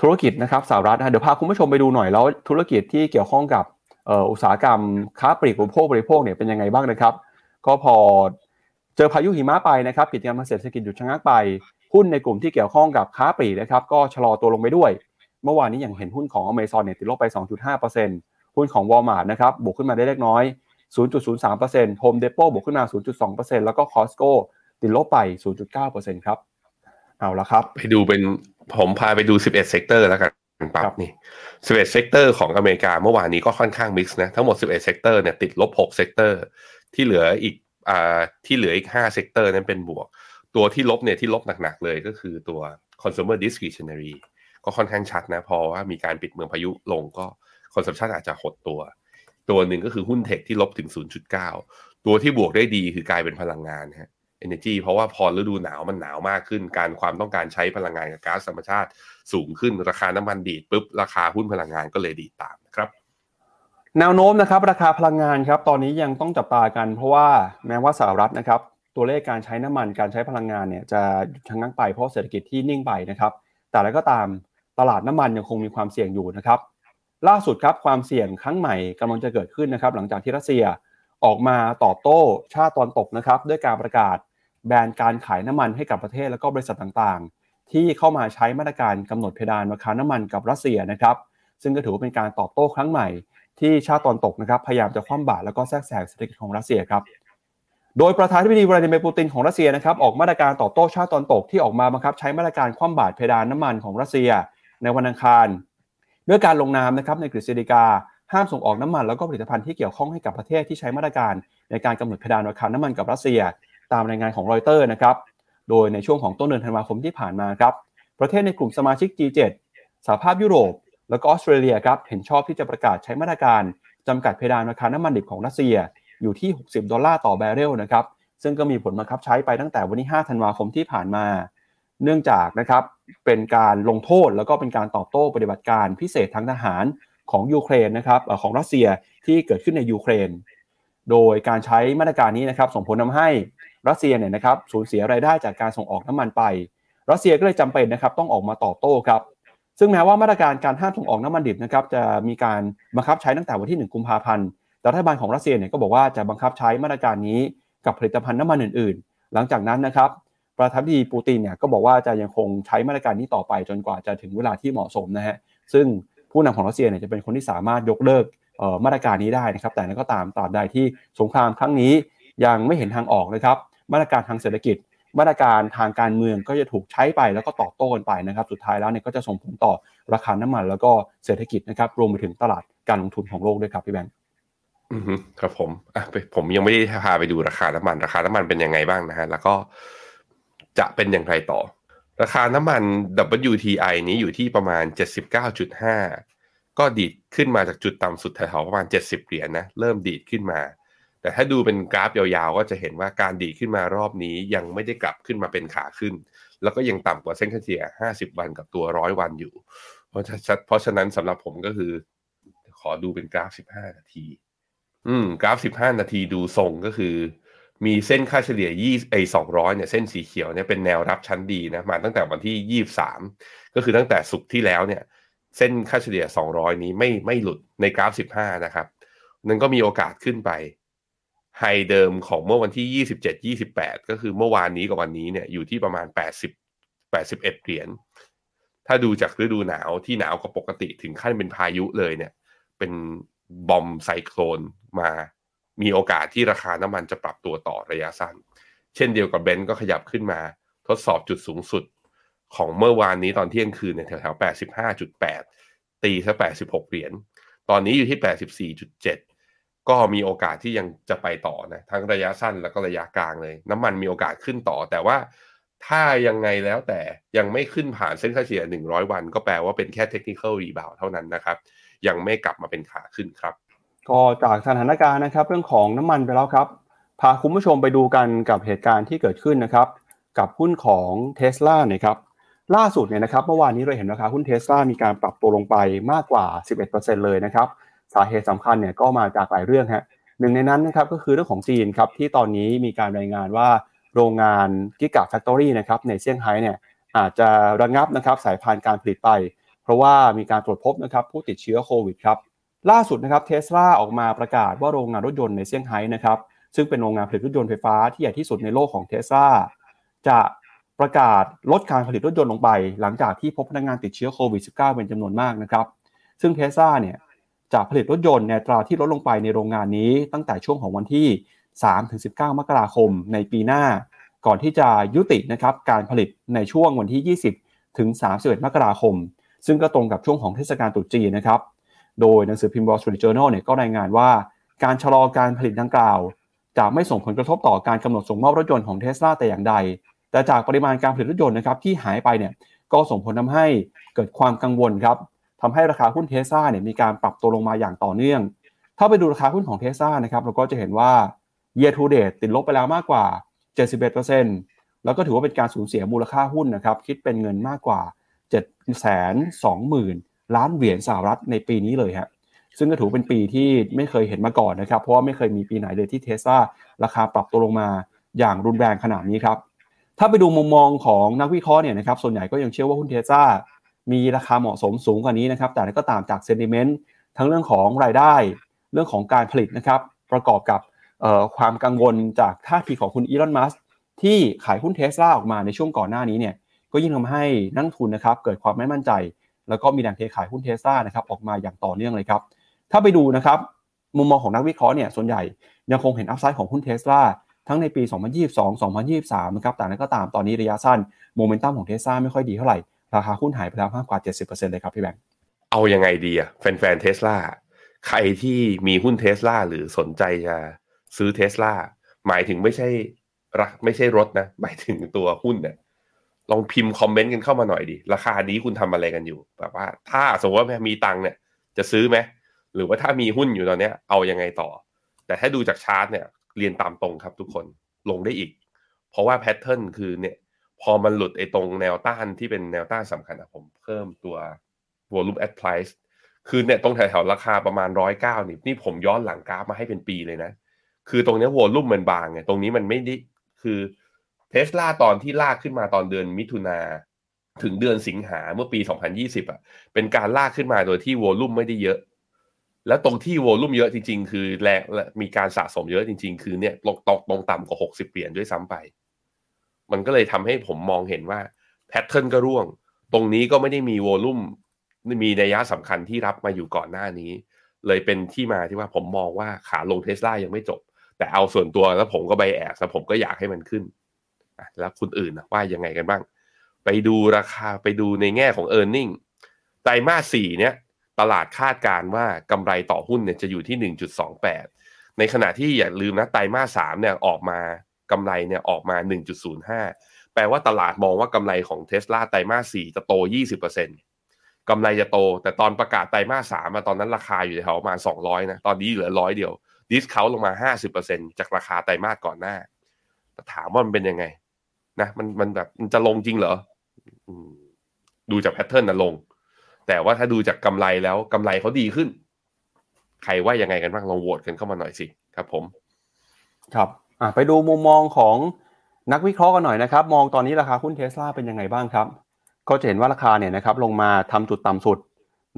ธุรกิจนะครับสหรัฐนะเดี๋ยวพาคุณผู้ชมไปดูหน่อยแล้ว ธุรกิจที่เกี่ยวข้องกับอุตสาหกรรมค้าปลีกอุปโภคบริโภคเนี่ยเป็นยังไงบ้างนะครับ ก็พอเจอพายุหิมะไปนะครับกิจกรรมเศรษฐกิจหยุดชะงักไปหุ้นในกลุ่มที่เกี่ยวข้องกับค้าปลีกนะครับ ก็ชะลอตัวลงไปด้วย เมื่อวานนี้อย่างเห็นหุ้นของ Amazon เนี่ยติดลบไป 2.5% หุ้นของ Walmart นะครับบวกขึ้นมาได้เล็กน้อย 0.03% Home Depot บวกขึ้นมา 0.2%แล้วก็ Costco ติดลบไป 0.9%ครับเอาละครับ ไปดูเป็นผมพาไปดู 11 sector แล้วกันปั๊บนี่ 11 sector ของอเมริกาเมื่อวานนี้ก็ค่อนข้าง mix นะ ทั้งหมด 11 sector เนี่ยติดลบ6 sector ที่เหลืออีกอ่าที่เหลืออีก5 sector นั้นเป็นบวก ตัวที่ลบเนี่ยที่ลบหนักๆเลยก็คือตัว consumer discretionary ก็ค่อนข้างชัดนะ พอว่ามีการปิดเมืองพายุลงก็ consumption อาจจะหดตัว ตัวหนึ่งก็คือหุ้นเทคที่ลบถึง 0.9 ตัวที่บวกได้ดีคือกลายเป็นพลังงานฮะ energy เพราะว่าพอฤดูหนาวมันหนาวมากขึ้น การความต้องการใช้พลังงานกับก๊าซธรรมชาติสูงขึ้นราคาน้ำมันดีดปุ๊บราคาหุ้นพลังงานก็เลยดีดตามนะครับแนวโน้มนะครับราคาพลังงานครับตอนนี้ยังต้องจับตากัน เพราะว่าแม้ว่าสหรัฐนะครับตัวเลขการใช้น้ำมันการใช้พลังงานเนี่ยจะชะงักไปเพราะเศรษฐกิจที่นิ่งไปนะครับแต่แล้วก็ตามตลาดน้ำมันยังคงมีความเสี่ยงอยู่นะครับ ล่าสุดครับความเสี่ยงครั้งใหม่กำลังจะเกิดขึ้นนะครับหลังจากที่รัสเซียออกมาตอบโต้ชาติตอนตกนะครับด้วยการประกาศแบนการขายน้ำมันให้กับประเทศและก็บริษัทต่างๆ ที่เข้ามาใช้มาตรการกำหนดเพดานราคาน้ำมันกับรัสเซียนะครับซึ่งก็ถือว่าเป็นการตอบโต้ครั้งใหม่ ที่ชาติตะวันตกนะครับพยายามจะคว่ำบาตรแล้วก็แทรกแซงเศรษฐกิจของรัสเซียครับโดยประธานาธิบดีวลาดิเมียร์ปูตินของรัสเซียนะครับออกมาตรการตอบโต้ชาติตะวันตกที่ออกมาบังคับใช้มาตรการคว่ำบาตรเพดานน้ำมันของรัสเซีย ในวันอังคาร ด้วยการลงนามนะครับในกฤษฎีกาห้ามส่งออกน้ำมันแล้วก็ผลิตภัณฑ์ที่เกี่ยวข้องให้กับประเทศที่ใช้มาตรการ ในการกำหนดเพดานราคาน้ำมันกับรัสเซีย ตามรายงานของรอยเตอร์นะครับโดยในช่วงของต้นเดือนธันวาคมที่ผ่านมาครับประเทศในกลุ่มสมาชิก G7 สหภาพยุโรป แล้วก็ออสเตรเลียครับเห็นชอบที่จะประกาศใช้มาตรการจำกัดเพดานราคาน้ำมันดิบของรัสเซียอยู่ที่ 60 ดอลลาร์ต่อแบเรลนะครับซึ่งก็มีผลบังคับใช้ไปตั้งแต่วันที่ 5 ธันวาคมที่ผ่านมา เนื่องจากนะครับเป็นการลงโทษแล้วก็เป็นการตอบโต้ปฏิบัติการพิเศษทางทหารของยูเครนนะครับของรัสเซียที่เกิดขึ้นในยูเครน โดยการใช้มาตรการนี้นะครับส่งผลทาให้รัสเซียเนี่ยนะครับสูญเสียรายได้จากการส่งออกน้ำมันไป รัสเซียก็เลยจำเป็นนะครับต้องออกมาตอบโต้ครับซึ่งแม้ว่ามาตรการการห้ามส่งออกน้ำมันดิบนะครับจะมีการบังคับใช้ตั้งแต่วันที่ 1 กุมภาพันธ์แต่รัฐบาลของรัสเซียเนี่ยก็บอกว่าจะบังคับใช้มาตรการนี้กับผลิตภัณฑ์น้ำมันอื่น ๆ หลังจากนั้นนะครับ ประธานาธิบดีปูตินเนี่ยก็บอกว่าจะยังคงใช้มาตรการนี้ต่อไปจนกว่าจะถึงเวลาที่เหมาะสมนะฮะซึ่งผู้นำของรัสเซียเนี่ยจะเป็นคนที่สามารถยกเลิกมาตรการนี้ได้นะครับ แต่นั้นก็ตามตราบใดที่สงครามครั้งนี้ยังไม่เห็นทางออกนะครับ มาตรการทางเศรษฐกิจ มาตรการทางการเมืองก็จะถูกใช้ไปแล้วก็ตอบโต้กันไปนะครับ สุดท้ายแล้วเนี่ยก็จะส่งผลต่อราคาน้ำมัน แล้วก็เศรษฐกิจนะครับรวมไปถึงตลาดการลงทุนของโลกด้วยครับพี่แบงค์อือครับผมอะผมยังไม่ได้พาไปดูราคาน้ำมันราคาน้ำมันเป็นยังไงบ้างนะฮะแล้วก็ จะเป็นอย่างไรต่อ ราคาน้ำมัน WTI นี้อยู่ที่ประมาณ 79.5 ก็ดีดขึ้นมาจากจุดต่ำสุดแถวๆประมาณ 70 เหรียญนนะ เริ่มดีดขึ้นมา แต่ถ้าดูเป็นกราฟยาวๆ ก็จะเห็นว่าการดีดขึ้นมารอบนี้ยังไม่ได้กลับขึ้นมาเป็นขาขึ้น แล้วก็ยังต่ำกว่าเส้นเฉลี่ย 50 วันกับตัวร้อยวันอยู่ เพราะเพราะฉะนั้นสำหรับผมก็คือ ขอดูเป็นกราฟ 15 นาที อืม กราฟ 15 นาทีดูทรงก็คือ มีเส้นค่าเฉลี่ย20ไอ้200เนี่ยเส้นสีเขียวเนี่ยเป็นแนวรับชั้นดีนะมาตั้งแต่วันที่ 23 ก็คือตั้งแต่สุกที่แล้วเนี่ยเส้นค่าเฉลี่ย 200 นี้ไม่ไม่หลุดในกราฟ 15 นะครับนั่นก็มีโอกาสขึ้นไปไฮเดิมของเมื่อวันที่ 27 28 ก็คือเมื่อวานนี้กับวันนี้เนี่ยอยู่ที่ประมาณ 80 81 เหรียญถ้าดูจากฤดูหนาวที่หนาวกว่าปกติถึงขั้นเป็นพายุเลยเนี่ยเป็นบอมไซโคลนมา มีโอกาสที่ราคาน้ำมันจะปรับตัวต่อระยะสั้น เช่นเดียวกับเบนซ์ก็ขยับขึ้นมา ทดสอบจุดสูงสุดของเมื่อวานนี้ตอนเที่ยงคืนเนี่ยแถวๆ 85.8 ตีซะ 86 เหรียญ ตอนนี้อยู่ที่ 84.7 ก็มีโอกาสที่ยังจะไปต่อนะ ทั้งระยะสั้นแล้วก็ระยะกลางเลย น้ำมันมีโอกาสขึ้นต่อ แต่ว่าถ้ายังไงแล้วแต่ยังไม่ขึ้นผ่านเส้นค่าเฉลี่ย 100 วัน ก็แปลว่าเป็นแค่ technical rebound เท่านั้นนะครับ ยังไม่กลับมาเป็นขาขึ้นครับ ก็จากสถานการณ์นะครับเรื่องของน้ำมันไปแล้วครับ พาคุณผู้ชมไปดูกันกับเหตุการณ์ที่เกิดขึ้นนะครับกับหุ้นของเท s l a นะครับล่าสุดเนี่ยนะครับเมื่อวานนี้เราเห็นราคาหุ้นเท s l a มีการปรับตัวลงไปมากกว่า 11%เลยนะครับสาเหตุสำคัญเนี่ยก็มาจากหลายเรื่องฮะหนึ่งในนั้นนะครับก็คือเรื่องของจีนครับที่ตอนนี้มีการรายงานว่าโรงงานกิกะแฟคทอรี่นะครับในเซี่ยงไฮ้เนี่ยอาจจะระงับนะครับสายพานการผลิตไป เพราะว่ามีการตรวจพบนะครับผู้ติดเชื้อโควิดครับ ล่าสุดนะครับเทสลาออกมาประกาศว่าโรงงานรถยนต์ในเซี่ยงไฮ้นะครับซึ่งเป็นโรงงานผลิตรถยนต์ไฟฟ้าที่ใหญ่ที่สุดในโลกของเทสลาจะประกาศลดการผลิตรถยนต์ลงไป หลังจากที่พบพนักงานติดเชื้อโควิด -19 เป็นจำนวนมากนะครับซึ่งเทสลาเนี่ยจะผลิตรถยนต์ในตราที่ลดลงไปในโรงงานนี้ ตั้งแต่ช่วงของวันที่ 3-19 มกราคมในปีหน้า ก่อนที่จะยุตินะครับการผลิตในช่วงวันที่ 20 ถึง 31 มกราคม ซึ่งก็ตรงกับช่วงของเทศกาลตรุษจีนนะครับ โดยหนังสือพิมพ์ Wall Street Journal เนี่ยก็รายงานว่าการชะลอการผลิตดังกล่าว จะไม่ส่งผลกระทบต่อการกำหนดส่งมอบรถยนต์ของเทสลาแต่อย่างใด แต่จากปริมาณการผลิตรถยนต์นะครับที่หายไปเนี่ยก็ส่งผลทาให้เกิดความกังวลครับทำให้ราคาหุ้นเทสลาเนี่ยมีการปรับตัวลงมาอย่างต่อเนื่อง ถ้าไปดูราคาหุ้นของเทสลานะครับเราก็จะเห็นว่า year to date ติดลบไปแล้วมากกว่า 71%แล้วก็ถือว่าเป็นการสูญเสียมูลค่าหุ้นนะครับคิดเป็นเงินมากกว่า 7 2 0 0 0 ล้านเหรียญสหรัฐในปีนี้เลยฮะซึ่งก็ถือเป็นปีที่ไม่เคยเห็นมาก่อนนะครับ เพราะว่าไม่เคยมีปีไหนเลยที่เทสลาราคาปรับตัวลงมาอย่างรุนแรงขนาดนี้ครับ ถ้าไปดูมุมมองของนักวิเคราะห์เนี่ยนะครับส่วนใหญ่ก็ยังเชื่อว่าหุ้นเทสลามีราคาเหมาะสมสูงกว่านี้นะครับ แต่ก็ตามจากเซนติเมนต์ทั้งเรื่องของรายได้ เรื่องของการผลิตนะครับ ประกอบกับความกังวลจากท่าทีของคุณอีลอนมัสที่ขายหุ้นเทสลาออกมาในช่วงก่อนหน้านี้เนี่ยก็ยิ่งทำให้นักลงทุนนะครับเกิดความไม่มั่นใจ แล้วก็มีแรงเทขายหุ้นเทสลานะครับออกมาอย่างต่อเนื่องเลยครับ ถ้าไปดูนะครับมุมมองของนักวิเคราะห์เนี่ยส่วนใหญ่ยังคงเห็น upside ของหุ้นเทสลาทั้งในปี 2022 2023 นะครับ แต่ยังไงก็ตามตอนนี้ระยะสั้นโมเมนตัมของเทสลาไม่ค่อยดีเท่าไหร่ ราคาหุ้นหายไปแล้วมากกว่า 70%เลยครับพี่แบงค์ เอายังไงดีอะแฟนๆเทสลาใครที่มีหุ้นเทสลาหรือสนใจจะซื้อเทสลาหมายถึงไม่ใช่รักไม่ใช่รถนะ หมายถึงตัวหุ้นเนี่ย ลองพิมพ์คอมเมนต์กันเข้ามาหน่อยดิราคานี้คุณทำอะไรกันอยู่ แบบว่า ถ้าสมมติว่ามีตังเนี่ย จะซื้อไหมหรือว่าถ้ามีหุ้นอยู่ตอนเนี้ย เอายังไงต่อ แต่ถ้าดูจากชาร์ตเนี่ย เรียนตามตรงครับทุกคนลงได้อีก เพราะว่าแพทเทิร์นคือเนี่ยพอมันหลุดไอ้ตรงแนวต้านที่เป็นแนวต้านสำคัญอะผมเพิ่มตัว volume at price คือเนี่ยตรงแถวๆราคาประมาณร้อยเก้านี่นี่ผมย้อนหลังกราฟมาให้เป็นปีเลยนะ คือตรงนี้วอลุ่มมันบางไงตรงนี้มันไม่ได้คือ เทสลาตอนที่ลากขึ้นมาตอนเดือนมิถุนาถึงเดือนสิงหาเมื่อปี 2020อะเป็นการลากขึ้นมาโดยที่วอลลุ่มไม่ได้เยอะ แล้วตรงที่วอลลุ่มเยอะจริง ๆ คือแรงมีการสะสมเยอะจริง ๆ คือเนี่ยตกตกตรงต่ำกว่า 60เหรียญด้วยซ้ำไป มันก็เลยทำให้ผมมองเห็นว่าแพทเทิร์นก็ร่วง ตรงนี้ก็ไม่ได้มีวอลลุ่มมีนัยยะสำคัญที่รับมาอยู่ก่อนหน้านี้ เลยเป็นที่มาที่ว่าผมมองว่าขาลงเทสลายังไม่จบ แต่เอาส่วนตัวแล้วผมก็ใบแอบแล้วผมก็อยากให้มันขึ้น แล้วคุณอื่นว่ายังไงกันบ้าง ไปดูราคาไปดูในแง่ของ e a r n i n g ไตรมาสสี่เนี้ยตลาดคาดการว่ากำไรต่อหุ้นเนี่ยจะอยู่ที่ 1.28 ในขณะที่อย่าลืมนะไตรมาสสามเนี่ยออกมากำไรเนี่ยออกมา 1.05 แปลว่าตลาดมองว่ากำไรของเทสลาไตรมาสสี่จะโต 20%กำไรจะโต แต่ตอนประกาศไตรมาสสามตอนนั้นราคาอยู่แถวประมาณ 200 นะ ตอนนี้เหลือร้อยเดียวดิสเคาลงมา 50%จากราคาไตรมาสก่อนหน้าถามว่ามันเป็นยังไง นะมันมันแบบมันจะลงจริงเหรอดูจากแพทเทิร์นนะลง แต่ว่าถ้าดูจากกำไรแล้วกำไรเขาดีขึ้น ใครว่ายังไงกันบ้างลองโหวตกันเข้ามาหน่อยสิครับผม ครับอ่าไปดูมุมมองของนักวิเคราะห์กันหน่อยนะครับ มองตอนนี้ราคาหุ้นเทสลาเป็นยังไงบ้างครับ ก็จะเห็นว่าราคาเนี่ยนะครับ ลงมาทำจุดต่ำสุด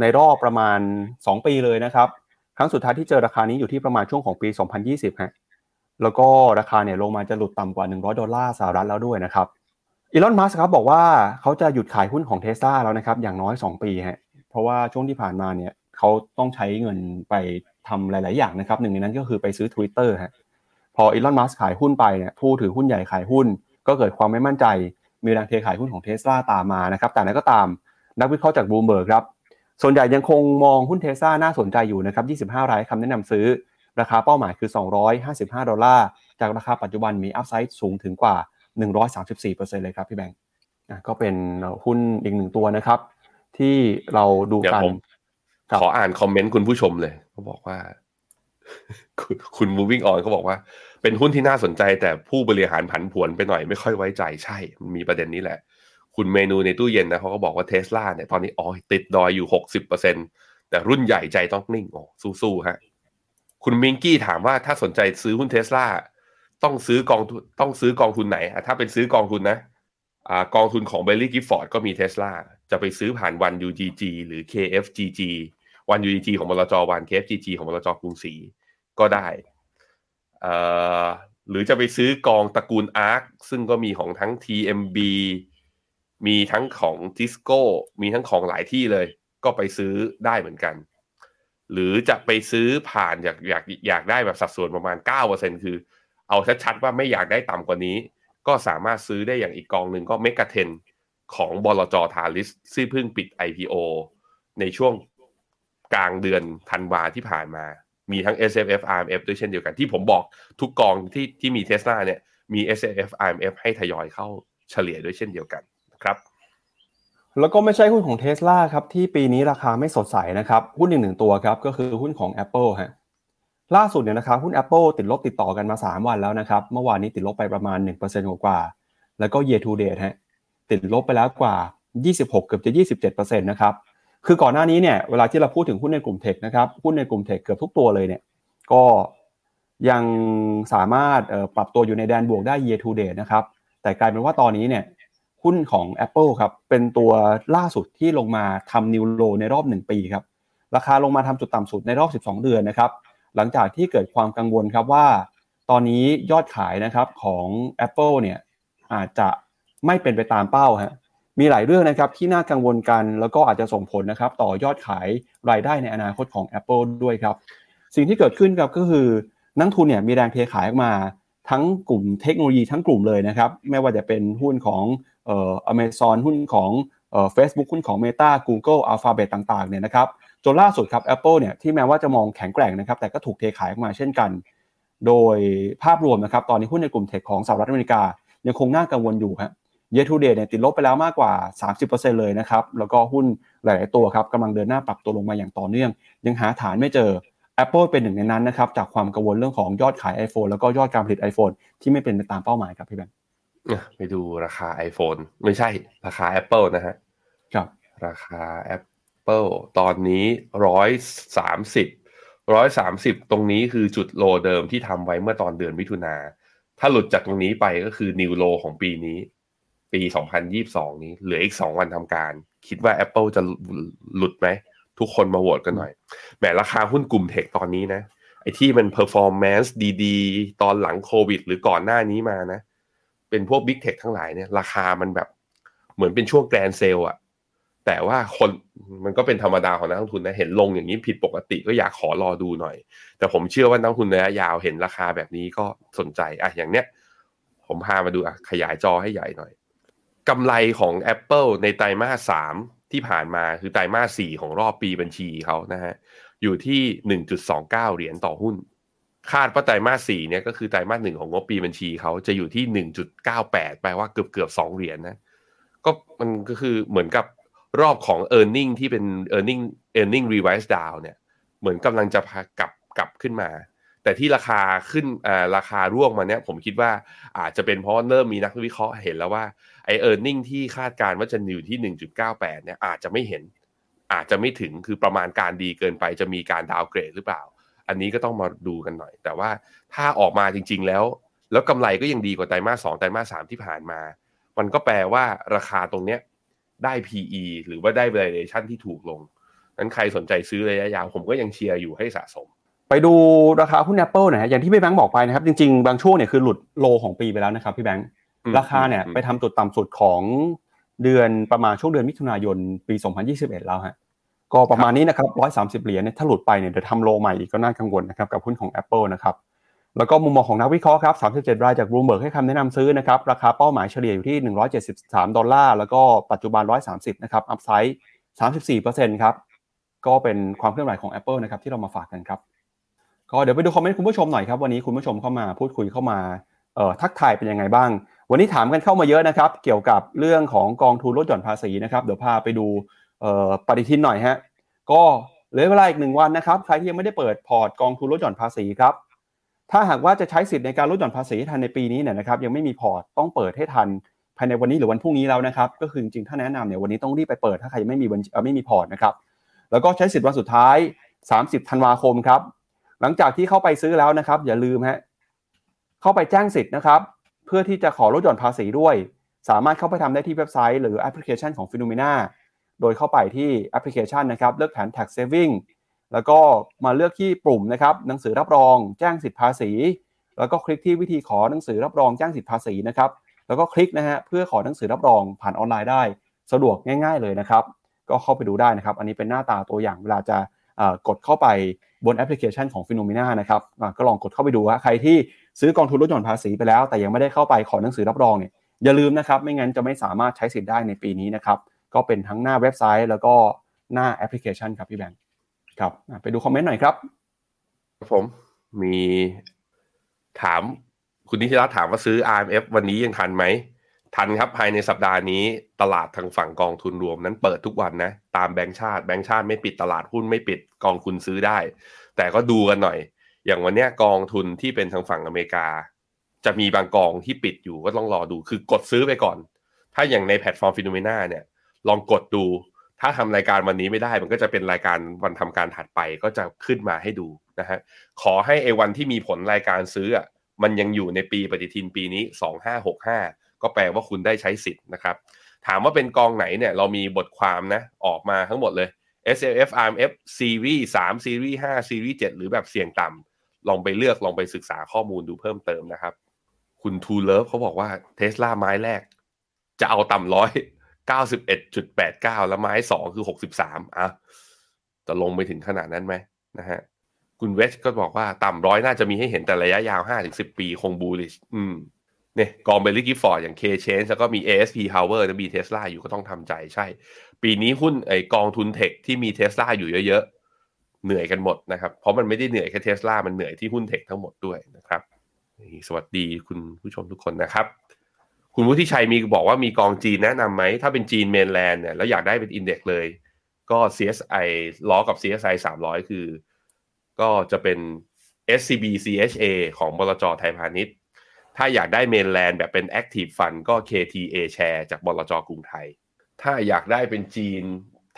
ในรอบประมาณ 2 ปีเลยนะครับ ครั้งสุดท้ายที่เจอราคานี้อยู่ที่ประมาณช่วงของปี 2020ฮะ แล้วก็ราคาเนี่ยลงมาจะหลุดต่ำกว่า 100 ดอลลาร์สหรัฐแล้วด้วยนะครับอีลอนมัสครับบอกว่าเขาจะหยุดขายหุ้นของเทสลาแล้วนะครับอย่างน้อย 2 ปีฮะเพราะว่าช่วงที่ผ่านมาเนี่ยเขาต้องใช้เงินไปทำหลาย ๆ อย่างนะครับหนึ่งในนั้นก็คือไปซื้อ Twitter ฮะพออีลอนมัสก์ขายหุ้นไปเนี่ยผู้ถือหุ้นใหญ่ขายหุ้น ก็เกิดความไม่มั่นใจ มีแรงเทขายหุ้นของเทสลาตามมานะครับแต่ยังไงก็ตามนักวิเคราะห์จากบูมเบิร์กครับส่วนใหญ่ยังคงมองหุ้นเทสลาน่าสนใจอยู่นะครับ25 รายคำแนะนำซื้อ ราคาเป้าหมายคือ 255 ดอลลาร์ จากราคาปัจจุบันมี upside สูงถึงกว่า 134%เลยครับพี่แบงค์ก็เป็นหุ้นอีกหนึ่งตัวนะครับ ที่เราดูกันขออ่านคอมเมนต์คุณผู้ชมเลยเขาบอกว่า คุณ moving on เขาบอกว่า เป็นหุ้นที่น่าสนใจแต่ผู้บริหารผันผวนไปหน่อยไม่ค่อยไว้ใจใช่ มันมีประเด็นนี้แหละ คุณเมนูในตู้เย็นนะเขาก็บอกว่าเทสลาเนี่ยตอนนี้อ๋อติดดอยอยู่หกสิบเปอร์เซ็นแต่รุ่นใหญ่ใจต้องนิ่งโอ้สู้ๆฮะ คุณมิงกี้ถามว่าถ้าสนใจซื้อหุ้นเทสลาต้องซื้อกองต้องซื้อกองทุนไหน ถ้าเป็นซื้อกองทุนนะอ่ากองทุนของ Baillie Gifford ก็มีเทสลาจะไปซื้อผ่านวัน UGG หรือ KFGG ONE-UGG ของบลจ ONE KFGG ของบลจกรุงศรีก็ได้หรือจะไปซื้อกองตระกูล ARK ซึ่งก็มีของทั้ง TMB มีทั้งของ Tisco มีทั้งของหลายที่เลย ก็ไปซื้อได้เหมือนกัน หรือจะไปซื้อผ่านอยากอยากอยากได้แบบสัดส่วนประมาณ 9%คือ เอาชัดๆว่าไม่อยากได้ต่ำกว่านี้ ก็สามารถซื้อได้อย่างอีกกองหนึ่งก็เมกะเทนของบลจทาริสซึ่งเพิ่งปิด IPO ในช่วงกลางเดือนธันวาที่ผ่านมา มีทั้ง S F F R M F ด้วยเช่นเดียวกันที่ผมบอกทุกกองที่ที่มีเทสลาเนี่ยมี S F F R M F ให้ทยอยเข้าเฉลี่ยด้วยเช่นเดียวกันครับ แล้วก็ไม่ใช่หุ้นของเทสลาครับที่ปีนี้ราคาไม่สดใสนะครับหุ้นหนึ่งหนึ่งตัวครับก็คือหุ้นของ Apple ฮะล่าสุดเนี่ยนะครับหุ้น Apple ติดลบติดต่อกันมา 3 วันแล้วนะครับเมื่อวานนี้ติดลบไปประมาณ1%กว่าแล้วก็ year to date ฮะติดลบไปแล้วกว่า 26 เกือบจะ 27%นะครับคือก่อนหน้านี้เนี่ยเวลาที่เราพูดถึงหุ้นในกลุ่มเทคนะครับหุ้นในกลุ่มเทคเกือบทุกตัวเลยเนี่ยก็ยังสามารถปรับตัวอยู่ในแดนบวกได้ year to date นะครับแต่กลายเป็นว่าตอนนี้เนี่ย หุ้นของ Apple ครับเป็นตัวล่าสุดที่ลงมาทำนิวโลในรอบ 1 ปีครับราคาลงมาทำจุดต่ำสุดในรอบ 12 เดือนนะครับหลังจากที่เกิดความกังวลครับว่า ตอนนี้ยอดขายนะครับของ Apple เนี่ยอาจจะไม่เป็นไปตามเป้าฮะมีหลายเรื่องนะครับที่น่ากังวลกัน แล้วก็อาจจะส่งผลนะครับต่อยอดขายรายได้ในอนาคตของ Apple ด้วยครับสิ่งที่เกิดขึ้นครับก็คือนักทุนเนี่ยมีแรงเทขายออกมาทั้งกลุ่มเทคโนโลยีทั้งกลุ่มเลยนะครับไม่ว่าจะเป็นหุ้นของ เอ่ออเมซอนหุ้นของเอ่อเฟซบุ๊กหุ้นของ Meta Google Alphabet ต่างๆเนี่ยนะครับจนล่าสุดครับ Apple เนี่ยที่แม้ว่าจะมองแข็งแกร่งนะครับแต่ก็ถูกเทขายออกมาเช่นกัน โดยภาพรวมนะครับตอนนี้หุ้นในกลุ่มเทคของสหรัฐอเมริกา ยังคงน่ากังวลอยู่ครับเย a r to date เนี่ยติดลบไปแล้วมากกว่า 30%เลยนะครับแล้วก็หุ้นหลาย ๆ ตัวครับกำลังเดินหน้าปรับตัวลงมาอย่างต่อเนื่อง ยังหาฐานไม่เจอ Apple เป็นหนึ่งในนั้นนะครับจากความกังวลเรื่องของยอดขาย iPhone แล้วก็ยอดการผลิต iPhone ที่ไม่เป็นไปตามเป้าหมายครับพี่แบงค์ ไปดูราคา iPhone ไม่ใช่ราคา Apple นะฮะครับราคา Apple ตอนนี้ร้อยสามสิบร้อยสามสิบตรงนี้คือจุดโลเดิมที่ทำไว้เมื่อตอนเดือนมิถุนา ถ้าหลุดจากตรงนี้ไปก็คือนิวโลของปีนี้ ปี2022นี้ เหลืออีก2วันทำการ คิดว่า Apple จะหลุดไหม ทุกคนมาโหวตกันหน่อยแหมราคาหุ้นกลุ่มเทคตอนนี้นะ ไอ้ที่มัน performance ดี ๆ ตอนหลังโควิด หรือก่อนหน้านี้มานะ เป็นพวก Big Tech ทั้งหลายเนี่ยราคามันแบบเหมือนเป็นช่วงแกรนเซลอะแต่ว่าคนมันก็เป็นธรรมดาของนักลงทุนนะเห็นลงอย่างนี้ผิดปกติก็อยากขอรอดูหน่อย แต่ผมเชื่อว่านักลงทุนระยะยาวเห็นราคาแบบนี้ก็สนใจอะอย่างเนี้ยผมพามาดูอะขยายจอให้ใหญ่หน่อยกำไรของ Apple ในไตรมาสสามที่ผ่านมาคือไตรมาสสี่ของรอบปีบัญชีเขานะฮะอยู่ที่ 1.29 เหรียญต่อหุ้น คาดว่าไตรมาสสี่เนี่ยก็คือไตรมาสหนึ่งของงบปีบัญชีเขาจะอยู่ที่หนึ่งจุดเก้าแปดแปลว่าเกือบเกือบสองเหรียญนะก็มันก็คือเหมือนกับรอบของ e a r n i n g ที่เป็น e a r n i n g e a r n i n g revise down เนี่ยเหมือนกำลังจะพากลับกลับขึ้นมา แต่ที่ราคาขึ้นอ่าราคาร่วงมาเนี่ยผมคิดว่าอาจจะเป็นเพราะเริ่มมีนักวิเคราะห์เห็นแล้วว่าไอ e a r n i n g ที่คาดการณ์ว่าจะอยู่ที่ 1.98 เนี่ยอาจจะไม่เห็น อาจจะไม่ถึงคือประมาณการดีเกินไปจะมีการดาวเกรดหรือเปล่า อันนี้ก็ต้องมาดูกันหน่อย แต่ว่าถ้าออกมาจริง ๆ แล้ว แล้วกำไรก็ยังดีกว่าไตรมาสสองไตรมาสสามที่ผ่านมา มันก็แปลว่าราคาตรงเนี้ยได้ PE หรือว่าได้ valuation ที่ถูกลง นั้นใครสนใจซื้อระยะยาว ผมก็ยังเชียร์อยู่ให้สะสม ไปดูราคาหุ้น Apple หน่อยฮะอย่างที่พี่แบงค์บอกไปนะครับ จริง ๆ บางช่วงเนี่ยคือหลุดโลของปีไปแล้วนะครับพี่แบงค์อืมราคาเนี่ยอืมไปทำจุดต่ำสุดของเดือนประมาณช่วงเดือนมิถุนายนปี 2021 แล้วฮะ ก็ประมาณนี้นะครับ130เหรียญเนี่ยถ้าหลุดไปเนี่ยเดี๋ยวทำโลใหม่อีกก็น่ากังวลนะครับกับหุ้นของ Apple นะครับแล้วก็มุมมองของนักวิเคราะห์ครับ37 รายจาก Bloomberg ให้คำแนะนำซื้อนะครับ ราคาเป้าหมายเฉลี่ยอยู่ที่ 173 ดอลลาร์ แล้วก็ปัจจุบัน 130 นะครับ อัพไซด์34%ครับ ก็เป็นความเคลื่อนไหวของ Apple นะครับที่เรามาฝากกันครับ ก็เดี๋ยวไปดูคอมเมนต์คุณผู้ชมหน่อยครับ วันนี้คุณผู้ชมเข้ามาพูดคุยเข้ามาเอ่อทักทายเป็นยังไงบ้าง วันนี้ถามกันเข้ามาเยอะนะครับ เกี่ยวกับเรื่องของกองทุนลดหย่อนภาษีนะครับ เดี๋ยวพาไปดู ปฏิทินหน่อยฮะก็เหลือเวลาอีกหนึ่งวันนะครับใครที่ยังไม่ได้เปิดพอร์ตกองทุนลดหย่อนภาษีครับถ้าหากว่าจะใช้สิทธิ์ในการลดหย่อนภาษีทันในปีนี้เนี่ยนะครับยังไม่มีพอร์ตต้องเปิดให้ทันภายในวันนี้หรือวันพรุ่งนี้แล้วนะครับก็คือจริงๆถ้าแนะนำเนี่ยวันนี้ต้องรีบไปเปิดถ้าใครไม่มีบัญชีเอ่อไม่มีพอร์ตนะครับแล้วก็ใช้สิทธิ์วันสุดท้าย 30ธันวาคมครับหลังจากที่เข้าไปซื้อแล้วนะครับ อย่าลืมฮะเข้าไปแจ้งสิทธิ์นะครับ เพื่อที่จะขอลดหย่อนภาษีด้วย สามารถเข้าไปทำได้ที่เว็บไซต์หรือแอปพลิเคชันของ p h e n o m e n a โดยเข้าไปที่แอปพลิเคชันนะครับ เลือกแผน tax saving แล้วก็มาเลือกที่ปุ่มนะครับหนังสือรับรองแจ้งสิทธิภาษี แล้วก็คลิกที่วิธีขอหนังสือรับรองแจ้งสิทธิภาษีนะครับ แล้วก็คลิกนะฮะเพื่อขอหนังสือรับรองผ่านออนไลน์ได้ สะดวกง่าย ๆเลยนะครับ ก็เข้าไปดูได้นะครับ อันนี้เป็นหน้าตาตัวอย่างเวลาจะกดเข้าไปบนแอปพลิเคชันของ p h e n o m e n a นะครับก็ลองกดเข้าไปดูว่าใครที่ซื้อกองทุนลดหย่อนภาษีไปแล้ว แต่ยังไม่ได้เข้าไปขอหนังสือรับรองเนี่ยอย่าลืมนะครับ ไม่งั้นจะไม่สามารถใช้สิทธิ์ได้ในปีนี้นะครับ ก็เป็นทั้งหน้าเว็บไซต์ แล้วก็หน้าแอปพลิเคชันครับพี่แบงค์ครับไปดูคอมเมนต์หน่อยครับผมมีถามคุณนิติรัตถามว่าซื้อ RMF วันนี้ยังทันไหม ทันครับภายในสัปดาห์นี้ตลาดทางฝั่งกองทุนรวมนั้นเปิดทุกวันนะ ตามแบงก์ชาติแบงก์ชาติไม่ปิดตลาดหุ้นไม่ปิดกองทุนซื้อได้ แต่ก็ดูกันหน่อย อย่างวันนี้กองทุนที่เป็นทางฝั่งอเมริกา จะมีบางกองที่ปิดอยู่ก็ต้องรอดูคือกดซื้อไปก่อน ถ้าอย่างในแพลตฟอร์ม FINNOMENA เนี่ย ลองกดดู ถ้าทำรายการวันนี้ไม่ได้ มันก็จะเป็นรายการวันทำการถัดไปก็จะขึ้นมาให้ดูนะฮะขอให้ไอ้วันที่มีผลรายการซื้ออะมันยังอยู่ในปีปฏิทินปีนี้ 2565 ก็แปลว่าคุณได้ใช้สิทธิ์นะครับ ถามว่าเป็นกองไหนเนี่ยเรามีบทความนะออกมาทั้งหมดเลย S L F R M F Series 3 Series 5 Series 7 หรือแบบเสี่ยงต่ำลองไปเลือกลองไปศึกษาข้อมูลดูเพิ่มเติมนะครับ คุณทูเลิฟเขาบอกว่าเทสลาไม้แรก จะเอาต่ำร้อย เก้าสิบเอ็ดจุดแปดเก้าแล้วไม้สองคือหกสิบสามอะจะลงไปถึงขนาดนั้นไหมนะฮะคุณเวชก็บอกว่าต่ำร้อยน่าจะมีให้เห็นแต่ระยะยาวห้าถึงสิบปีคง bullish อืมเนี่ยกองเบลลี่กิฟฟอร์ดอย่าง K Change แล้วก็มี ASP Power และมีเทสลาอยู่ก็ต้องทำใจใช่ ปีนี้หุ้นไอกองทุน tech ที่มีเทสลาอยู่เยอะๆ เหนื่อยกันหมดนะครับ เพราะมันไม่ได้เหนื่อยแค่เทสลามันเหนื่อยที่หุ้น tech ทั้งหมดด้วยนะครับ สวัสดีคุณผู้ชมทุกคนนะครับ คุณวุฒิชัยมีบอกว่ามีกองจีนแนะนำไหม ถ้าเป็นจีน mainland เนี่ยแล้วอยากได้เป็น index เลย ก็ CSI ล้อกับ CSI 300 คือ ก็จะเป็น SCBCHA ของบลจไทยพาณิชย์ ถ้าอยากได้ mainland แบบเป็น Active Fund ก็ KT-Ashares จากบลจกรุงไทย ถ้าอยากได้เป็นจีน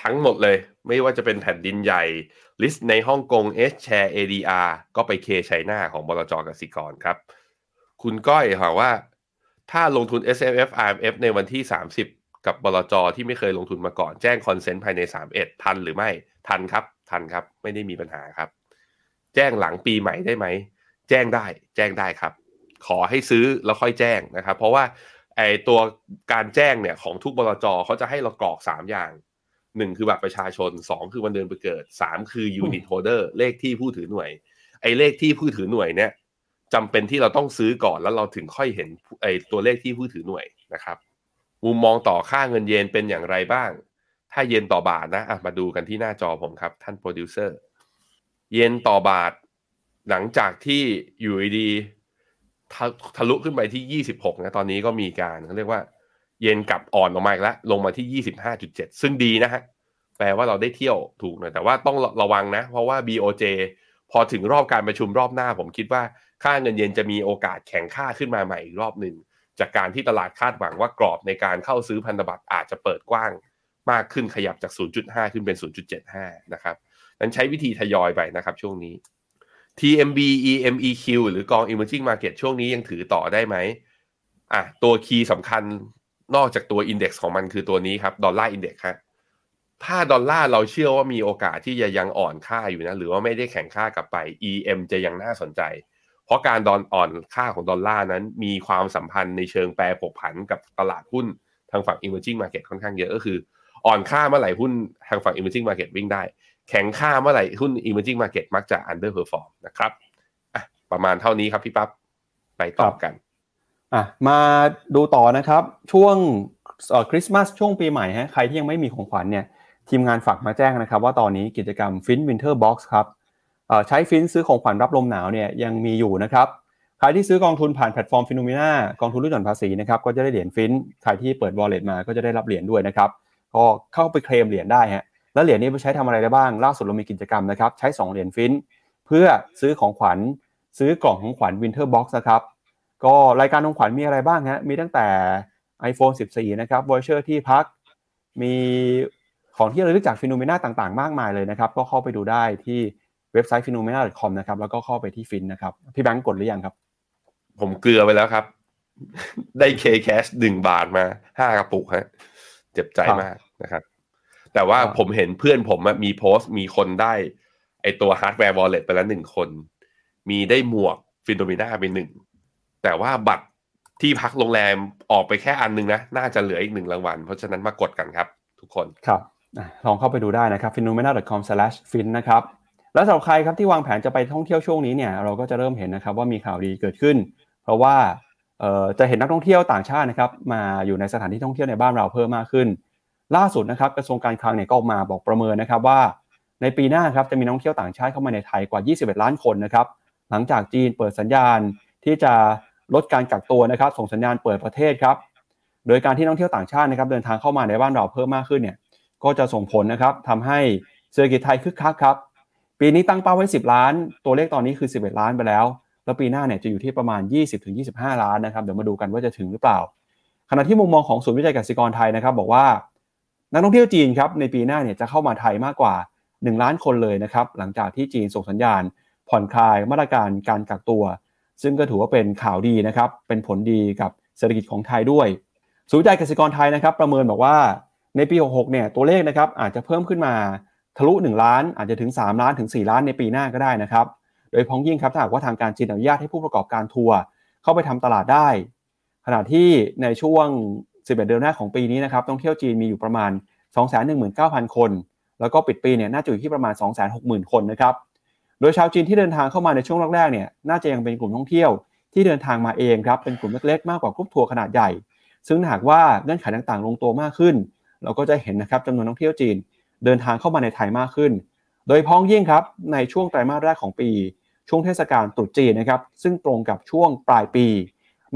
ทั้งหมดเลย ไม่ว่าจะเป็นแผ่นดินใหญ่ list ในฮ่องกง S Share ADR ก็ไป K China ของบลจกสิกรครับ คุณก้อยถามว่า ถ้าลงทุน S M F R M F ในวันที่ 30 กับบลจที่ไม่เคยลงทุนมาก่อน แจ้งคอนเซนต์ภายใน 31 ทันหรือไม่ ทันครับ ทันครับ ไม่ได้มีปัญหาครับ แจ้งหลังปีใหม่ได้ไหม แจ้งได้ แจ้งได้ครับ ขอให้ซื้อแล้วค่อยแจ้งนะครับ เพราะว่าไอตัวการแจ้งเนี่ยของทุกบลจเขาจะให้เรากรอก 3 อย่าง1คือบัตรประชาชน2คือวันเดือนปีเกิด3คือ unit holder เลขที่ผู้ถือหน่วย ไอเลขที่ผู้ถือหน่วยเนี่ย จำเป็นที่เราต้องซื้อก่อนแล้วเราถึงค่อยเห็นไอ้ตัวเลขที่ผู้ถือหน่วยนะครับ มุมมองต่อค่าเงินเยนเป็นอย่างไรบ้าง ถ้าเยนต่อบาทนะะมาดูกันที่หน้าจอผมครับ ท่านโปรดิวเซอร์ เยนต่อบาท หลังจากที่อยู่ดีทะทะลุขึ้นไปที่ 26 นะ ตอนนี้ก็มีการเขาเรียกว่า เย็นกลับอ่อนลงมาอีกแล้ว ลงมาที่ 25.7 ซึ่งดีนะฮะ แปลว่าเราได้เที่ยวถูกหน่อย แต่ว่าต้องระวังนะ เพราะว่า BOJ พอถึงรอบการประชุมรอบหน้า ผมคิดว่าค่าเงินเยนจะมีโอกาสแข็งค่าขึ้นมาใหม่อีกรอบหนึ่งจากการที่ตลาดคาดหวังว่ากรอบในการเข้าซื้อพันธบัตรอาจจะเปิดกว้าง มากขึ้นขยับจาก 0.5 ขึ้นเป็น 0.75 นะครับนั้นใช้วิธีทยอยไปนะครับช่วงนี้ TMB EMEQ หรือกอง Emerging Market ช่วงนี้ยังถือต่อได้ไหมอะตัว key สำคัญนอกจากตัว index ของมันคือตัวนี้ครับ dollar index ฮะ ถ้าดอลลาร์เราเชื่อว่ามีโอกาสที่จะยังอ่อนค่าอยู่นะ หรือว่าไม่ได้แข็งค่ากลับไป EM จะยังน่าสนใจ เพราะการดอนอ่อนค่าของดอลลาร์นั้น มีความสัมพันธ์ในเชิงแปรผกผันกับตลาดหุ้นทางฝั่ง emerging market ค่อนข้างเยอะก็คือ อ่อนค่าเมื่อไหร่หุ้นทางฝั่ง emerging market วิ่งได้ แข็งค่าเมื่อไหร่หุ้น emerging market มักจะ underperform นะครับอะประมาณเท่านี้ครับพี่ปั๊บไปต่อกันอะมาดูต่อนะครับ ช่วงคริสต์มาสช่วงปีใหม่ฮะใครที่ยังไม่มีของขวัญเนี่ย ทีมงานฝากมาแจ้งนะครับ ว่าตอนนี้กิจกรรม FINT Winter Box ครับใช้ FINT ซื้อของขวัญรับลมหนาวเนี่ยยังมีอยู่นะครับใครที่ซื้อกองทุนผ่านแพลตฟอร์ม FINNOMENA กองทุนลดหย่อนภาษีนะครับก็จะได้เหรียญ FINT ใครที่เปิด wallet มาก็จะได้รับเหรียญด้วยนะครับก็เข้าไปเคลมเหรียญได้ฮะแล้วเหรียญนี้ไปใช้ทำอะไรได้บ้าง ล่าสุดเรามีกิจกรรมนะครับใช้ 2 เหรียญ FINTเพื่อซื้อของขวัญซื้อกล่องของขวัญ Winter Box นะครับก็รายการของขวัญมีอะไรบ้างฮะมีตั้งแต่ iPhone 14 นะครับ voucher ที่พัก มี ของที่ระลึกจาก FINNOMENA ต่างๆ มากมายเลยนะครับ ก็เข้าไปดูได้ที่เว็บไซต์ p h e n o m e n a c o m นะครับ แล้วก็เข้าไปที่ FINT นะครับ พี่แบงก์กดหรือยังครับ ผมเกลือไปแล้วครับ ได้ K Cash หนึ่งบาทมาห้ากระปุกฮะเจ็บใจมากนะครับ แต่ว่าผมเห็นเพื่อนผมมีโพสต์มีคนได้ ไอตัว hardware wallet ไปแล้วหนึ่งคน มีได้หมวก FINNOMENA ไปหนึ่ง แต่ว่าบัตรที่พักโรงแรมออกไปแค่อันนึงนะ น่าจะเหลืออีกหนึ่งรางวัล เพราะฉะนั้นมากดกันครับ ทุกคนครับ ลองเข้าไปดูได้นะครับ p h e n o m e n a c o m f i n นะครับแล้วสำหรับใครครับที่วางแผนจะไปท่องเที่ยวช่วงนี้เนี่ยเราก็จะเริ่มเห็นนะครับว่ามีข่าวดีเกิดขึ้น เพราะว่าจะเห็นนักท่องเที่ยวต่างชาตินะครับมาอยู่ในสถานที่ท่องเที่ยวในบ้านเราเพิ่มมากขึ้น ล่าสุดนะครับกระทรวงการคลังเนี่ยก็ออกมาบอกประเมินนะครับว่า ในปีหน้าครับจะมีนักท่องเที่ยวต่างชาติเข้ามาในไทยกว่า 21 ล้านคนนะครับหลังจากจีนเปิดสัญญาณที่จะลดการกักตัวนะครับส่งสัญญาณเปิดประเทศครับโดยการที่นักท่องเที่ยวต่างชาตินะครับเดินทางเข้ามาในบ้านเราเพิ่มมากขึ้นเนี่ย ก็จะส่งผลนะครับทำให้เศรษฐกิจไทยคึกคักครับ ปีนี้ตั้งเป้าไว้ 10 ล้าน ตัวเลขตอนนี้คือ 11 ล้านไปแล้ว แล้วปีหน้าเนี่ยจะอยู่ที่ประมาณ 20-25 ล้านนะครับ เดี๋ยวมาดูกันว่าจะถึงหรือเปล่า ขณะที่มุมมองของศูนย์วิจัยกสิกรไทยนะครับ บอกว่านักท่องเที่ยวจีนครับในปีหน้าเนี่ยจะเข้ามาไทยมากกว่า 1 ล้านคนเลยนะครับหลังจากที่จีนส่งสัญญาณ ผ่อนคลายมาตรการการกักตัว ซึ่งก็ถือว่าเป็นข่าวดีนะครับเป็นผลดีกับเศรษฐกิจของไทยด้วย ศูนย์วิจัยกสิกรไทยนะครับ ประเมินบอกว่า ในปี 66 เนี่ยตัวเลขนะครับอาจจะเพิ่มขึ้นมาทะลุ 1 ล้าน อาจจะถึง 3 ล้านถึง 4 ล้านในปีหน้าก็ได้นะครับ โดยพ้องยิ่งครับถ้าหากว่าทางการจีนอนุญาตให้ผู้ประกอบการทัวร์เข้าไปทำตลาดได้ ขณะที่ในช่วง 11 เดือนแรกของปีนี้นะครับท่องเที่ยวจีนมีอยู่ประมาณ 219,000 คน แล้วก็ปิดปีเนี่ยน่าจะอยู่ที่ประมาณ 260,000 คนนะครับ โดยชาวจีนที่เดินทางเข้ามาในช่วงแรกๆเนี่ยน่าจะยังเป็นกลุ่มท่องเที่ยวที่เดินทางมาเองครับเป็นกลุ่มเล็กๆมากกว่ากรุ๊ปทัวร์ขนาดใหญ่ ซึ่งหากว่าเงื่อนไขต่างๆ ลงตัวมากขึ้น เราก็จะเห็นนะครับจำนวนนักท่องเที่ยวจีน เดินทางเข้ามาในไทยมากขึ้น โดยพ้องยิ่งครับในช่วงไตรมาสแรกของปี ช่วงเทศกาลตรุษจีนนะครับซึ่งตรงกับช่วงปลายปี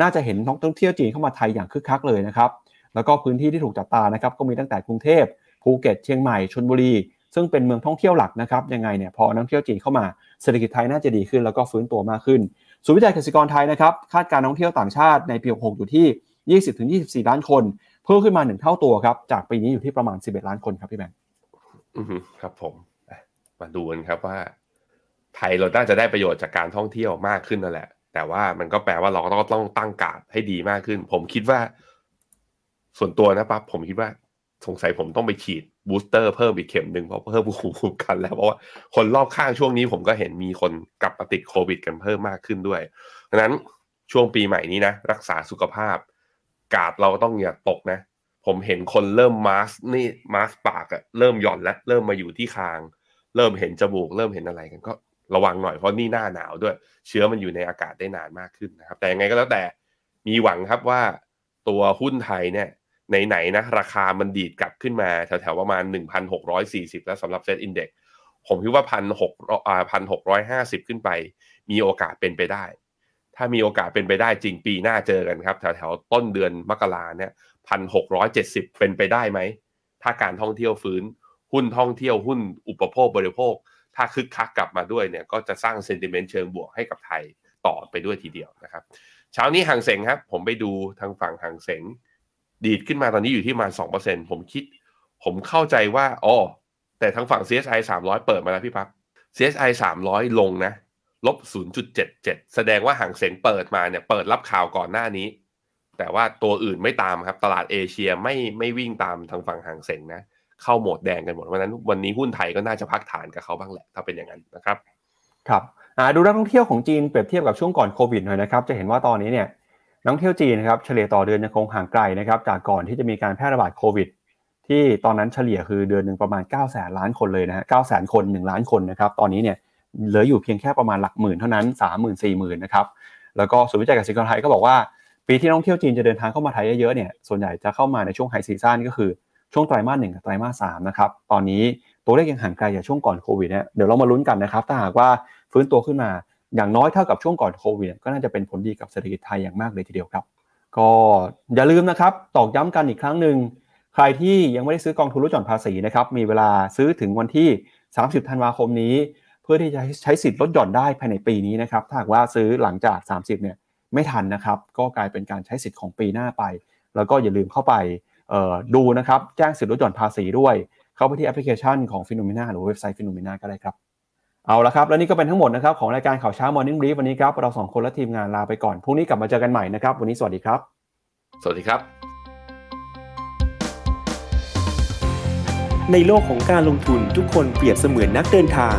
น่าจะเห็นนักท่องเที่ยวจีนเข้ามาไทยอย่างคึกคักเลยนะครับแล้วก็พื้นที่ที่ถูกจับตานะครับก็มีตั้งแต่กรุงเทพภูเก็ตเชียงใหม่ชลบุรีซึ่งเป็นเมืองท่องเที่ยวหลักนะครับยังไงเนี่ยพอนักท่องเที่ยวจีนเข้ามาเศรษฐกิจไทยน่าจะดีขึ้น แล้วก็ฟื้นตัวมากขึ้นศูนย์วิจัยเกษตรกรไทยนะครับคาดการนักท่องเที่ยวต่างชาติในปี 66 อยู่ที่ 20-24 ล้านคน เพิ่มขึ้นมาหนึ่งเท่าตัวครับจากปีนี้อยู่ที่ประมาณ 11 ล้านคนครับพี่แบงค์ครับผมมาดูกันครับว่า ไทยเราน่าจะได้ประโยชน์จากการท่องเที่ยวมากขึ้นนั่นแหละ แต่ว่ามันก็แปลว่าเราก็ต้องต้องตั้งการให้ดีมากขึ้น ผมคิดว่า ส่วนตัวนะปั๊บผมคิดว่าสงสัยผมต้องไปฉีดบูสเตอร์เพิ่มอีกเข็มหนึ่งเพราะเพิ่มภูมิคุ้มกันแล้วเพราะว่าคนรอบข้างช่วงนี้ผมก็เห็นมีคนกลับมาติดโควิด กันเพิ่มมากขึ้นด้วยดังนั้นช่วงปีใหม่นี้นะ รักษาสุขภาพ กาดเราต้องอย่าตกนะ ผมเห็นคนเริ่มมาสนี่มาสปากอะเริ่มหย่อนแล้วเริ่มมาอยู่ที่คาง เริ่มเห็นจมูก เริ่มเห็นอะไรกันก็ระวังหน่อยเพราะนี่หน้าหนาวด้วย เชื้อมันอยู่ในอากาศได้นานมากขึ้นนะครับ แต่ยังไงก็แล้วแต่มีหวังครับว่าตัวหุ้นไทยเนี่ยไหนๆนะราคามันดีดกลับขึ้นมาแถวๆประมาณ 1,640 แล้วสำหรับเซ็ตอินเด็กผมคิดว่าพันหกอ่าพันหกร้อยห้าสิบขึ้นไป มีโอกาสเป็นไปได้ ถ้ามีโอกาสเป็นไปได้จริงปีหน้าเจอกันครับ แถวแถวต้นเดือนมกราเนี่ยพันหกร้อยเจ็ดสิบเป็นไปได้ไหม ถ้าการท่องเที่ยวฟื้น หุ้นท่องเที่ยวหุ้นอุปโภคบริโภค ถ้าคึกคักกลับมาด้วยเนี่ยก็จะสร้างเซนติเมนต์เชิงบวกให้กับไทยต่อไปด้วยทีเดียวนะครับเช้านี้ห่างเสงครับ ผมไปดูทางฝั่งห่างเสง ดีดขึ้นมาตอนนี้อยู่ที่ประมาณสองเปอร์เซ็นผมคิด ผมเข้าใจว่าอ๋อแต่ทางฝั่ง CSI 300 เปิดมาแล้วพี่ปั๊บ CSI 300 ลงนะ ลบ 0.77 แสดงว่าห่างเสงเปิดมาเนี่ยเปิดรับข่าวก่อนหน้านี้ แต่ว่าตัวอื่นไม่ตามครับ ตลาดเอเชียไม่ไม่วิ่งตามทางฝั่งห่างเสงนะ เข้าโหมดแดงกันหมดวันนั้นวันนี้หุ้นไทยก็น่าจะพักฐานกับเขาบ้างแหละ ถ้าเป็นอย่างนั้นนะครับ ครับดูนักท่องเที่ยวของจีนเปรียบเทียบกับช่วงก่อนโควิดหน่อยนะครับ จะเห็นว่าตอนนี้เนี่ยนักท่องเที่ยวจีนนะครับเฉลี่ยต่อเดือนยังคงห่างไกลนะครับ จากก่อนที่จะมีการแพร่ระบาดโควิดที่ตอนนั้นเฉลี่ยคือเดือนหนึ่งประมาณ9 0 0แสนล้านคนเลยนะฮะ9แสนคน 1 ล้านคนนะครับ ตอนนี้เนี่ย เหลืออยู่เพียงแค่ประมาณหลักหมื่นเท่านั้น3 0 0 0 0 4 0 0 0 0นะครับแล้วก็ศูนย์วิจัยการสินค้าไทยก็บอกว่าปีที่นักท่องเที่ยวจีนจะเดินทางเข้ามาไทยเยอะๆเนี่ยส่วนใหญ่จะเข้ามาในช่วงไฮซีซั่นก็คือช่วงไตรมาสหนึ่งกับไตรมาสสามนะครับตอนนี้ตัวเลขยังห่างไกลจากช่วงก่อนโควิดเนี่ยเดี๋ยวเรามาลุ้นกันนะครับถ้าหากว่าฟื้นตัวขึ้นมาอย่างน้อยเท่ากับช่วงก่อนโควิดก็น่าจะเป็นผลดีกับเศรษฐกิจไทยอย่างมากเลยทีเดียวครับ ก็อย่าลืมนะครับตอกย้ำกันอีกครั้งหนึ่งใครที่ยังไม่ได้ซื้อกองทุนลดหย่อนภาษีนะครับมีเวลาซื้อถึงวันที่ 30 ธันวาคมนี้ เพื่อที่จะใช้สิทธิ์ลดหย่อนได้ภายในปีนี้นะครับ ถ้าหากว่าซื้อหลังจาก 30เนี่ยไม่ทันนะครับ ก็กลายเป็นการใช้สิทธิ์ของปีหน้าไป แล้วก็อย่าลืมเข้าไปดูนะครับ แจ้งสิทธิ์ลดหย่อนภาษีด้วย เข้าไปที่แอปพลิเคชันของ FINNOMENA หรือเว็บไซต์ FINNOMENA ก็ได้ครับ เอาละครับ และนี่ก็เป็นทั้งหมดนะครับของรายการข่าวเช้า Morning Brief วันนี้ครับ เราสองคนและทีมงานลาไปก่อน พรุ่งนี้กลับมาเจอกันใหม่นะครับ วันนี้สวัสดีครับ สวัสดีครับ ในโลกของการลงทุนทุกคนเปรียบเสมือนนักเดินทาง